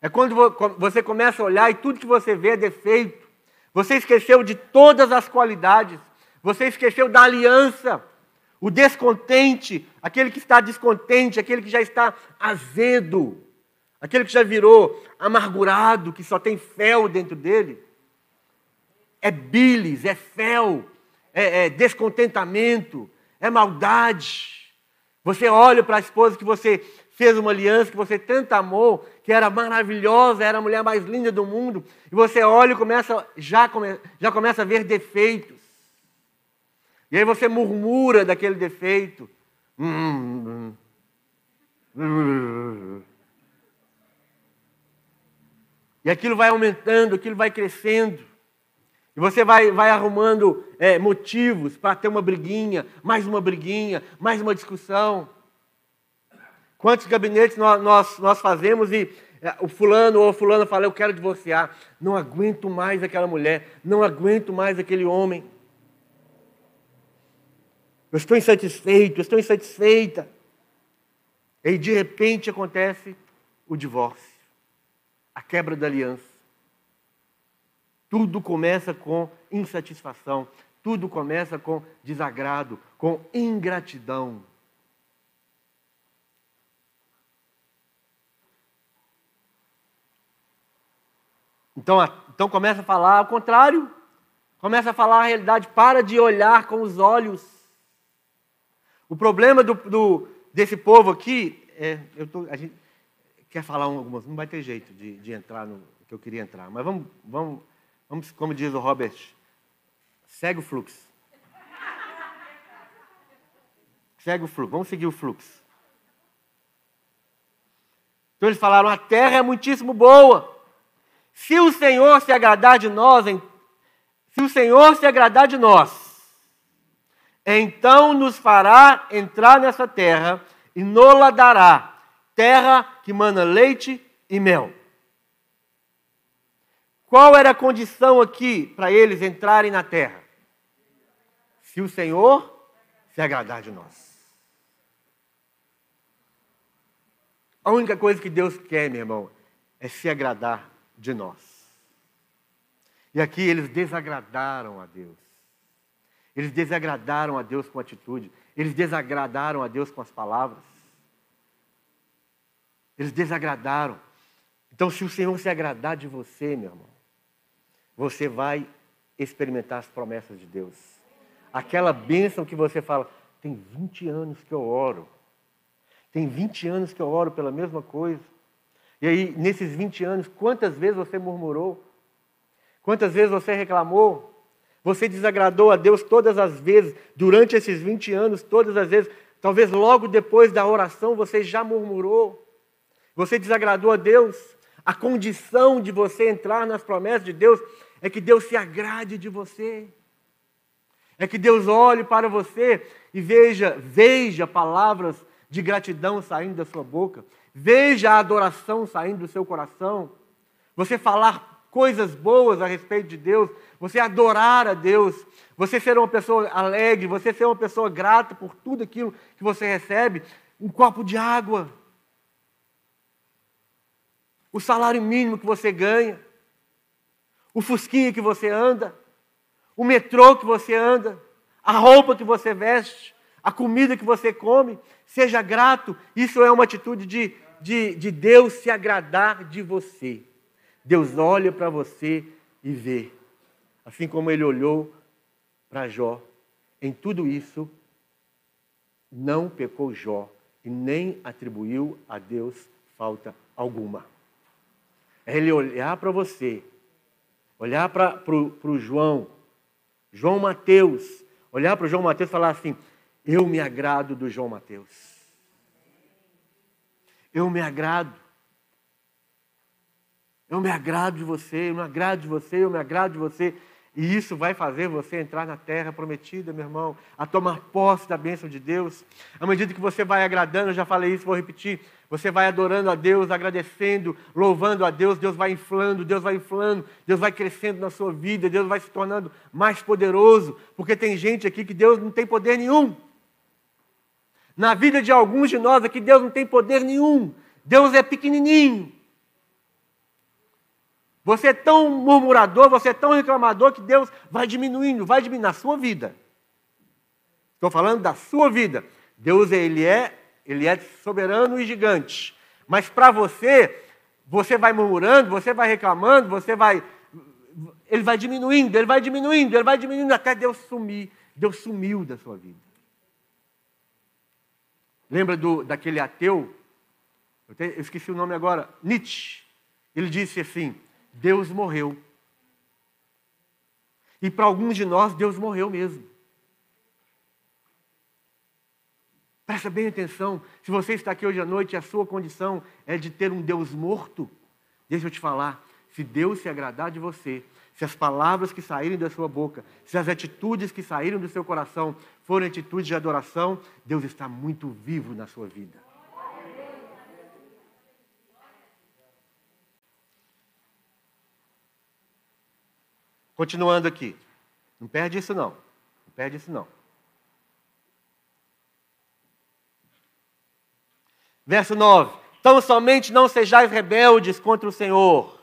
É quando você começa a olhar e tudo que você vê é defeito. Você esqueceu de todas as qualidades. Você esqueceu da aliança. O descontente, aquele que está descontente, aquele que já está azedo, aquele que já virou amargurado, que só tem fel dentro dele. É bilis, é fel, é, é descontentamento, é maldade. Você olha para a esposa que você fez uma aliança que você tanto amou, que era maravilhosa, era a mulher mais linda do mundo, e você olha e começa, já, come, já começa a ver defeitos. E aí você murmura daquele defeito. E aquilo vai aumentando, aquilo vai crescendo. E você vai, vai arrumando é, motivos para ter uma briguinha, mais uma briguinha, mais uma discussão. Quantos gabinetes nós, nós, nós fazemos e é, o fulano ou a fulana fala, eu quero divorciar. Não aguento mais aquela mulher, não aguento mais aquele homem. Eu estou insatisfeito, eu estou insatisfeita. E de repente acontece o divórcio, a quebra da aliança. Tudo começa com insatisfação, tudo começa com desagrado, com ingratidão. Então, então começa a falar ao contrário. Começa a falar a realidade. Para de olhar com os olhos. O problema do, do desse povo aqui, é, eu tô, a gente quer falar algumas, não vai ter jeito de, de entrar no que eu queria entrar. Mas vamos, vamos, vamos, como diz o Robert, segue o fluxo. Segue o fluxo, vamos seguir o fluxo. Então eles falaram: a terra é muitíssimo boa. Se o Senhor se agradar de nós, se o Senhor se agradar de nós, então nos fará entrar nessa terra e nola dará, terra que mana leite e mel. Qual era a condição aqui para eles entrarem na terra? Se o Senhor se agradar de nós. A única coisa que Deus quer, meu irmão, é se agradar de nós. E aqui eles desagradaram a Deus. Eles desagradaram a Deus com atitude. Eles desagradaram a Deus com as palavras. Eles desagradaram. Então, se o Senhor se agradar de você, meu irmão, você vai experimentar as promessas de Deus. Aquela bênção que você fala, tem 20 anos que eu oro. Tem 20 anos que eu oro pela mesma coisa. E aí, nesses 20 anos, quantas vezes você murmurou? Quantas vezes você reclamou? Você desagradou a Deus todas as vezes, durante esses 20 anos, todas as vezes. Talvez logo depois da oração você já murmurou. Você desagradou a Deus. A condição de você entrar nas promessas de Deus é que Deus se agrade de você. É que Deus olhe para você e veja, veja palavras de gratidão saindo da sua boca. Veja a adoração saindo do seu coração. Você falar coisas boas a respeito de Deus. Você adorar a Deus. Você ser uma pessoa alegre. Você ser uma pessoa grata por tudo aquilo que você recebe. Um copo de água. O salário mínimo que você ganha. O fusquinha que você anda. O metrô que você anda. A roupa que você veste. A comida que você come. Seja grato. Isso é uma atitude de de, de Deus se agradar de você. Deus olha para você e vê. Assim como ele olhou para Jó. Em tudo isso, não pecou Jó e nem atribuiu a Deus falta alguma. É ele olhar para você, olhar para o João, João Mateus, olhar para o João Mateus e falar assim: Eu me agrado do João Mateus. Eu me agrado. Eu me agrado de você, eu me agrado de você, eu me agrado de você. E isso vai fazer você entrar na terra prometida, meu irmão, a tomar posse da bênção de Deus. À medida que você vai agradando, eu já falei isso, vou repetir. Você vai adorando a Deus, agradecendo, louvando a Deus, Deus vai inflando, Deus vai inflando, Deus vai crescendo na sua vida, Deus vai se tornando mais poderoso, porque tem gente aqui que Deus não tem poder nenhum. Na vida de alguns de nós aqui, Deus não tem poder nenhum. Deus é pequenininho. Você é tão murmurador, você é tão reclamador que Deus vai diminuindo, vai diminuindo na sua vida. Estou falando da sua vida. Deus ele é, ele é soberano e gigante. Mas para você, você vai murmurando, você vai reclamando, você vai ele vai diminuindo, ele vai diminuindo, ele vai diminuindo até Deus sumir. Deus sumiu da sua vida. Lembra do, daquele ateu? Eu, te, eu esqueci o nome agora. Nietzsche. Ele disse assim: Deus morreu. E para alguns de nós, Deus morreu mesmo. Presta bem atenção. Se você está aqui hoje à noite e a sua condição é de ter um Deus morto, deixa eu te falar. Se Deus se agradar de você, se as palavras que saírem da sua boca, se as atitudes que saírem do seu coração forem atitudes de adoração, Deus está muito vivo na sua vida. Continuando aqui. Não perde isso não. Não perde isso não. Verso 9. Então somente não sejais rebeldes contra o Senhor.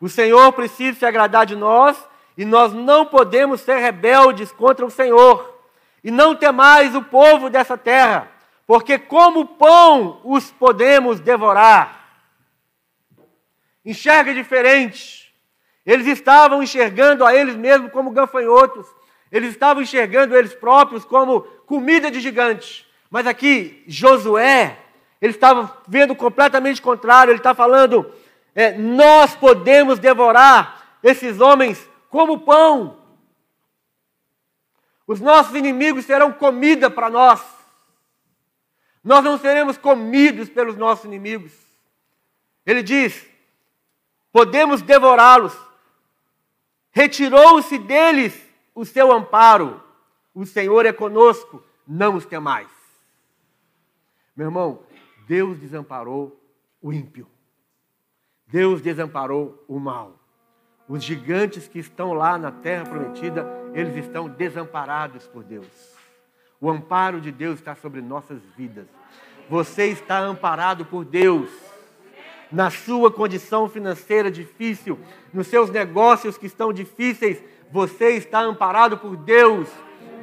O Senhor precisa se agradar de nós e nós não podemos ser rebeldes contra o Senhor. E não temais o povo dessa terra, porque como pão os podemos devorar. Enxerga diferente. Eles estavam enxergando a eles mesmos como gafanhotos. Eles estavam enxergando eles próprios como comida de gigante. Mas aqui, Josué, ele estava vendo completamente contrário. Ele está falando: é, nós podemos devorar esses homens como pão. Os nossos inimigos serão comida para nós. Nós não seremos comidos pelos nossos inimigos. Ele diz: podemos devorá-los Retirou-se deles o seu amparo. O Senhor é conosco, não os temais. Meu irmão, Deus desamparou o ímpio. Deus desamparou o mal. Os gigantes que estão lá na terra prometida, eles estão desamparados por Deus. O amparo de Deus está sobre nossas vidas. Você está amparado por Deus na sua condição financeira difícil, nos seus negócios que estão difíceis, você está amparado por Deus.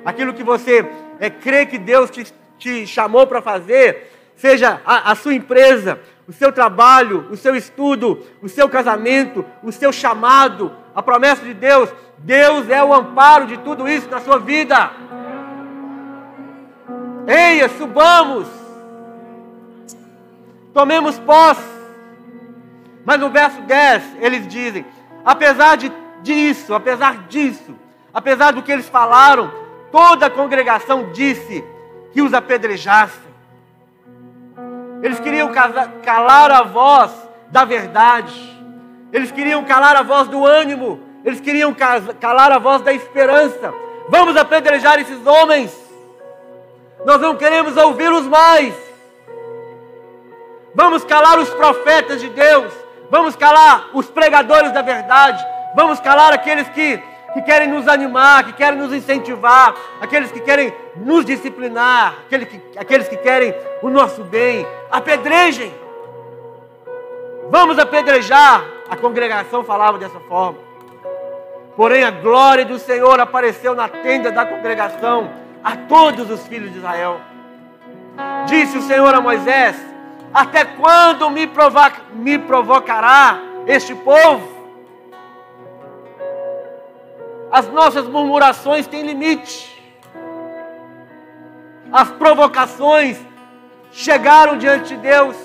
Aquilo que você é, crê que Deus te, te chamou para fazer, seja a, a sua empresa, o seu trabalho, o seu estudo, o seu casamento, o seu chamado, a promessa de Deus, Deus é o amparo de tudo isso na sua vida. Eia, subamos, tomemos posse mas no verso 10, eles dizem: apesar de, disso, apesar disso, apesar do que eles falaram, toda a congregação disse que os apedrejassem. Eles queriam calar a voz da verdade, eles queriam calar a voz do ânimo, eles queriam calar a voz da esperança. Vamos apedrejar esses homens, nós não queremos ouvi-los mais. Vamos calar os profetas de Deus, Vamos calar os pregadores da verdade. Vamos calar aqueles que, que querem nos animar, que querem nos incentivar, aqueles que querem nos disciplinar, aqueles que, aqueles que querem o nosso bem. Apedrejem. Vamos apedrejar. A congregação falava dessa forma. Porém, a glória do Senhor apareceu na tenda da congregação a todos os filhos de Israel. Disse o Senhor a Moisés: até quando me, provoca, me provocará este povo? As nossas murmurações têm limite. As provocações chegaram diante de Deus.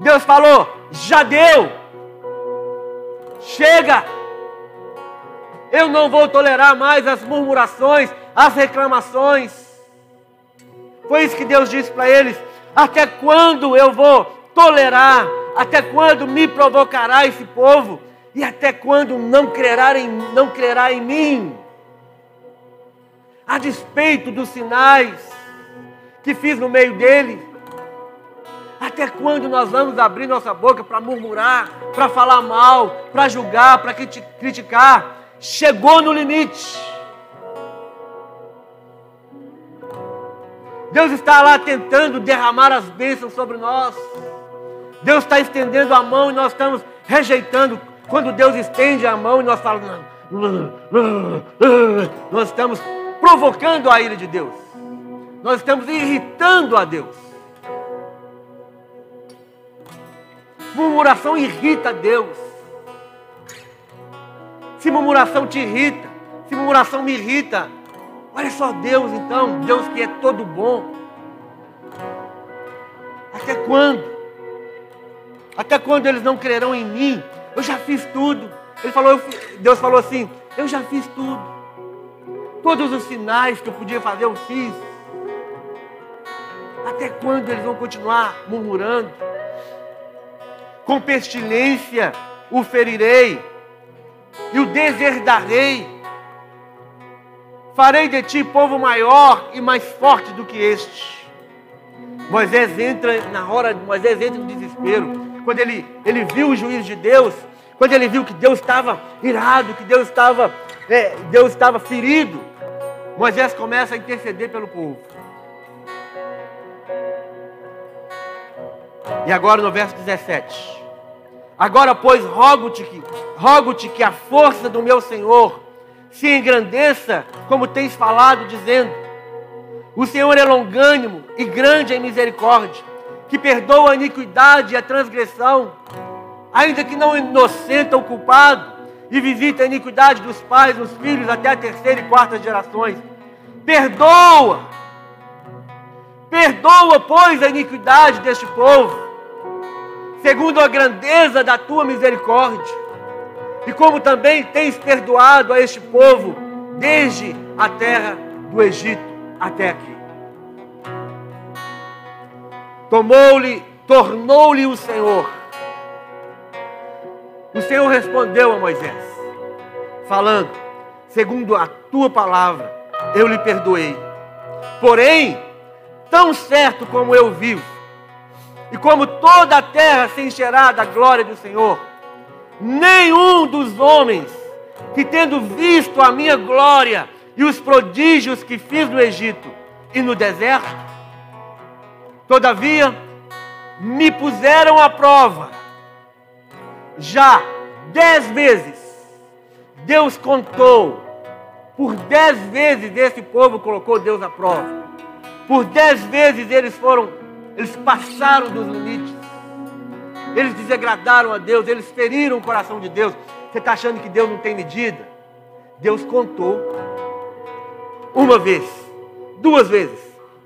Deus falou: já deu. Chega. Eu não vou tolerar mais as murmurações, as reclamações. Foi isso que Deus disse para eles: Até quando eu vou tolerar? Até quando me provocará esse povo? E até quando não crerá em, não crerá em mim? A despeito dos sinais que fiz no meio dele, até quando nós vamos abrir nossa boca para murmurar, para falar mal, para julgar, para criticar? Chegou no limite. Deus está lá tentando derramar as bênçãos sobre nós. Deus está estendendo a mão e nós estamos rejeitando. Quando Deus estende a mão e nós falamos, nós estamos provocando a ira de Deus. Nós estamos irritando a Deus. Murmuração irrita Deus. Se murmuração te irrita, se murmuração me irrita, Olha só Deus então, Deus que é todo bom. Até quando? Até quando eles não crerão em mim? Eu já fiz tudo. Ele falou, Deus falou assim: Eu já fiz tudo. Todos os sinais que eu podia fazer, eu fiz. Até quando eles vão continuar murmurando? Com pestilência o ferirei e o deserdarei Farei de ti povo maior e mais forte do que este. Moisés entra na hora, Moisés entra no desespero. Quando ele, ele viu o juízo de Deus, quando ele viu que Deus estava irado, que Deus estava, é, Deus estava ferido, Moisés começa a interceder pelo povo. E agora no verso 17. Agora, pois, rogo-te que, rogo-te que a força do meu Senhor se engrandeça, como tens falado, dizendo: O Senhor é longânimo e grande em misericórdia, que perdoa a iniquidade e a transgressão, ainda que não inocenta o culpado, e visita a iniquidade dos pais, dos filhos, até a terceira e quarta gerações. Perdoa, perdoa, pois, a iniquidade deste povo, segundo a grandeza da tua misericórdia e como também tens perdoado a este povo desde a terra do Egito até aqui. Tomou-lhe, tornou-lhe o Senhor. O Senhor respondeu a Moisés, falando: segundo a tua palavra, eu lhe perdoei. Porém, tão certo como eu vivo, e como toda a terra se encherá da glória do Senhor, nenhum dos homens que, tendo visto a minha glória e os prodígios que fiz no Egito e no deserto, todavia me puseram à prova. Já dez vezes, Deus contou, por dez vezes esse povo colocou Deus à prova. Por dez vezes eles foram, eles passaram dos limites. Eles desagradaram a Deus, eles feriram o coração de Deus. Você está achando que Deus não tem medida? Deus contou uma vez, duas vezes,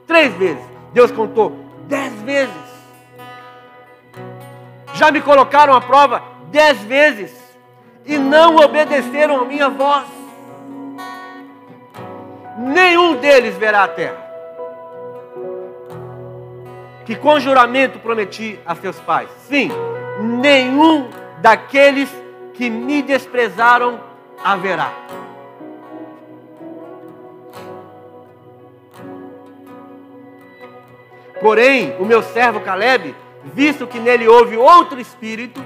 três vezes. Deus contou dez vezes. Já me colocaram à prova dez vezes e não obedeceram a minha voz. Nenhum deles verá a terra que com juramento prometi a seus pais. Sim, nenhum daqueles que me desprezaram haverá. Porém, o meu servo Caleb, visto que nele houve outro espírito,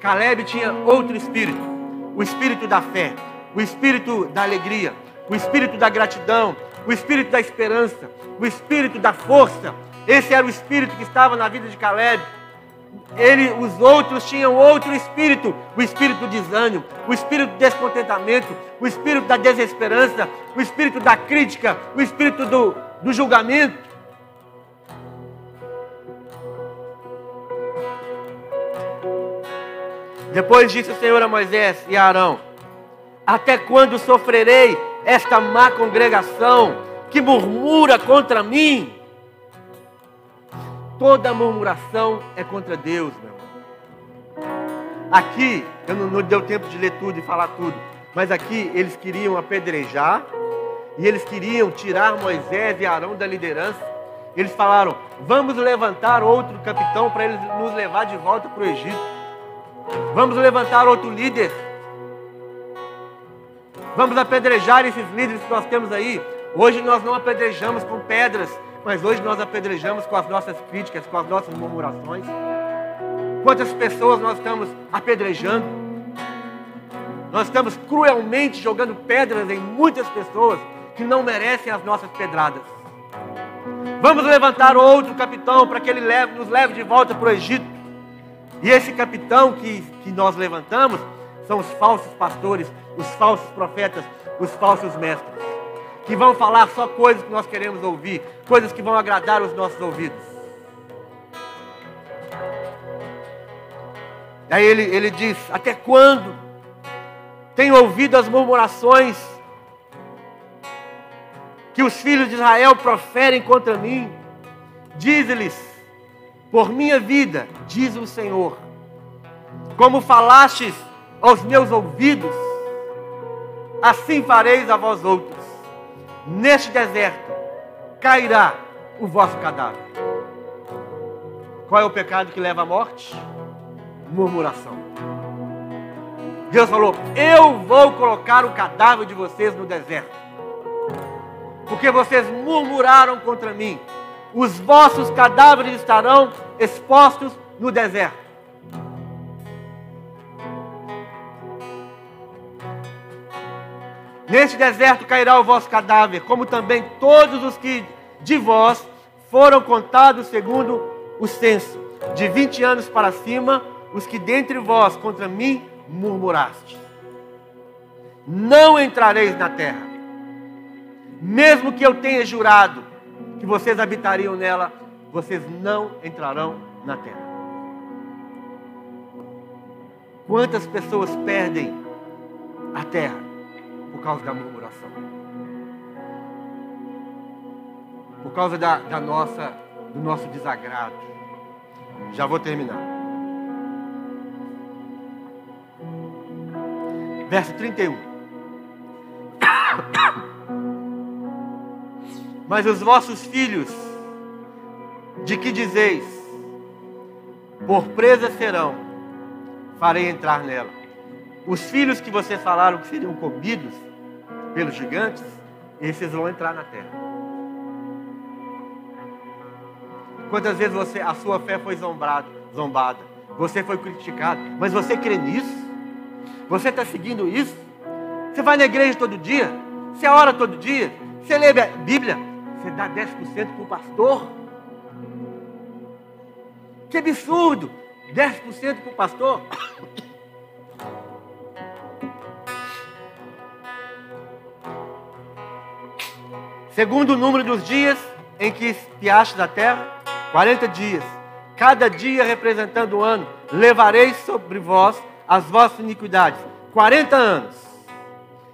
Caleb tinha outro espírito, o espírito da fé, o espírito da alegria, o espírito da gratidão, o espírito da esperança, o espírito da força. Esse era o espírito que estava na vida de Caleb. Ele, os outros tinham outro espírito, o espírito do desânimo, o espírito do descontentamento, o espírito da desesperança, o espírito da crítica, o espírito do, do julgamento. Depois disse o Senhor a Moisés e a Arão: Até quando sofrerei esta má congregação que murmura contra mim. Toda murmuração é contra Deus, meu irmão. Aqui, eu não, não deu tempo de ler tudo e falar tudo, mas aqui eles queriam apedrejar e eles queriam tirar Moisés e Arão da liderança. Eles falaram: vamos levantar outro capitão para ele nos levar de volta para o Egito. Vamos levantar outro líder. Vamos apedrejar esses líderes que nós temos aí. Hoje nós não apedrejamos com pedras, mas hoje nós apedrejamos com as nossas críticas, com as nossas murmurações. Quantas pessoas nós estamos apedrejando? Nós estamos cruelmente jogando pedras em muitas pessoas que não merecem as nossas pedradas. Vamos levantar outro capitão para que ele leve, nos leve de volta para o Egito. E esse capitão que, que nós levantamos são os falsos pastores, os falsos profetas, os falsos mestres, que vão falar só coisas que nós queremos ouvir, coisas que vão agradar os nossos ouvidos. Aí ele, ele diz: Até quando tenho ouvido as murmurações que os filhos de Israel proferem contra mim? Diz-lhes: Por minha vida, diz o Senhor, como falastes aos meus ouvidos, assim fareis a vós outros. Neste deserto cairá o vosso cadáver. Qual é o pecado que leva à morte? murmuração. Deus falou: Eu vou colocar o cadáver de vocês no deserto, porque vocês murmuraram contra mim. Os vossos cadáveres estarão expostos no deserto. Neste deserto cairá o vosso cadáver, como também todos os que de vós foram contados segundo o censo, de 20 anos para cima, os que dentre vós contra mim murmuraste. Não entrareis na terra, mesmo que eu tenha jurado que vocês habitariam nela, vocês não entrarão na terra. Quantas pessoas perdem a terra por causa da murmuração? Por causa da, da nossa, do nosso desagrado. Já vou terminar. verso 31. Mas os vossos filhos, de que dizeis, por presa serão, farei entrar nela. Os filhos que vocês falaram que seriam comidos pelos gigantes, esses vão entrar na terra. Quantas vezes você, a sua fé foi zombada, zombada, você foi criticado, mas você crê nisso? Você está seguindo isso? Você vai na igreja todo dia? Você ora todo dia? Você lê a Bíblia? Você dá 10% para o pastor? Que absurdo! 10% para o pastor? Segundo o número dos dias em que espiaste da terra, 40 dias. Cada dia representando o ano, levareis sobre vós as vossas iniquidades. 40 anos.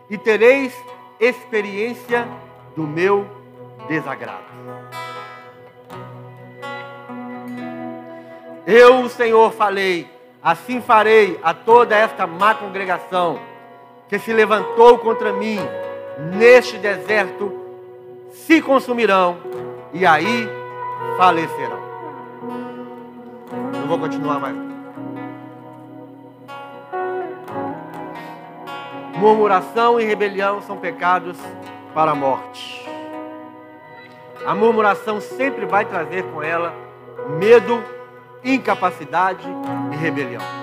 E tereis experiência do meu desagrado. Eu, o Senhor, falei, assim farei a toda esta má congregação que se levantou contra mim neste deserto, se consumirão e aí falecerão. Não vou continuar mais. Murmuração e rebelião são pecados para a morte. A murmuração sempre vai trazer com ela medo, incapacidade e rebelião.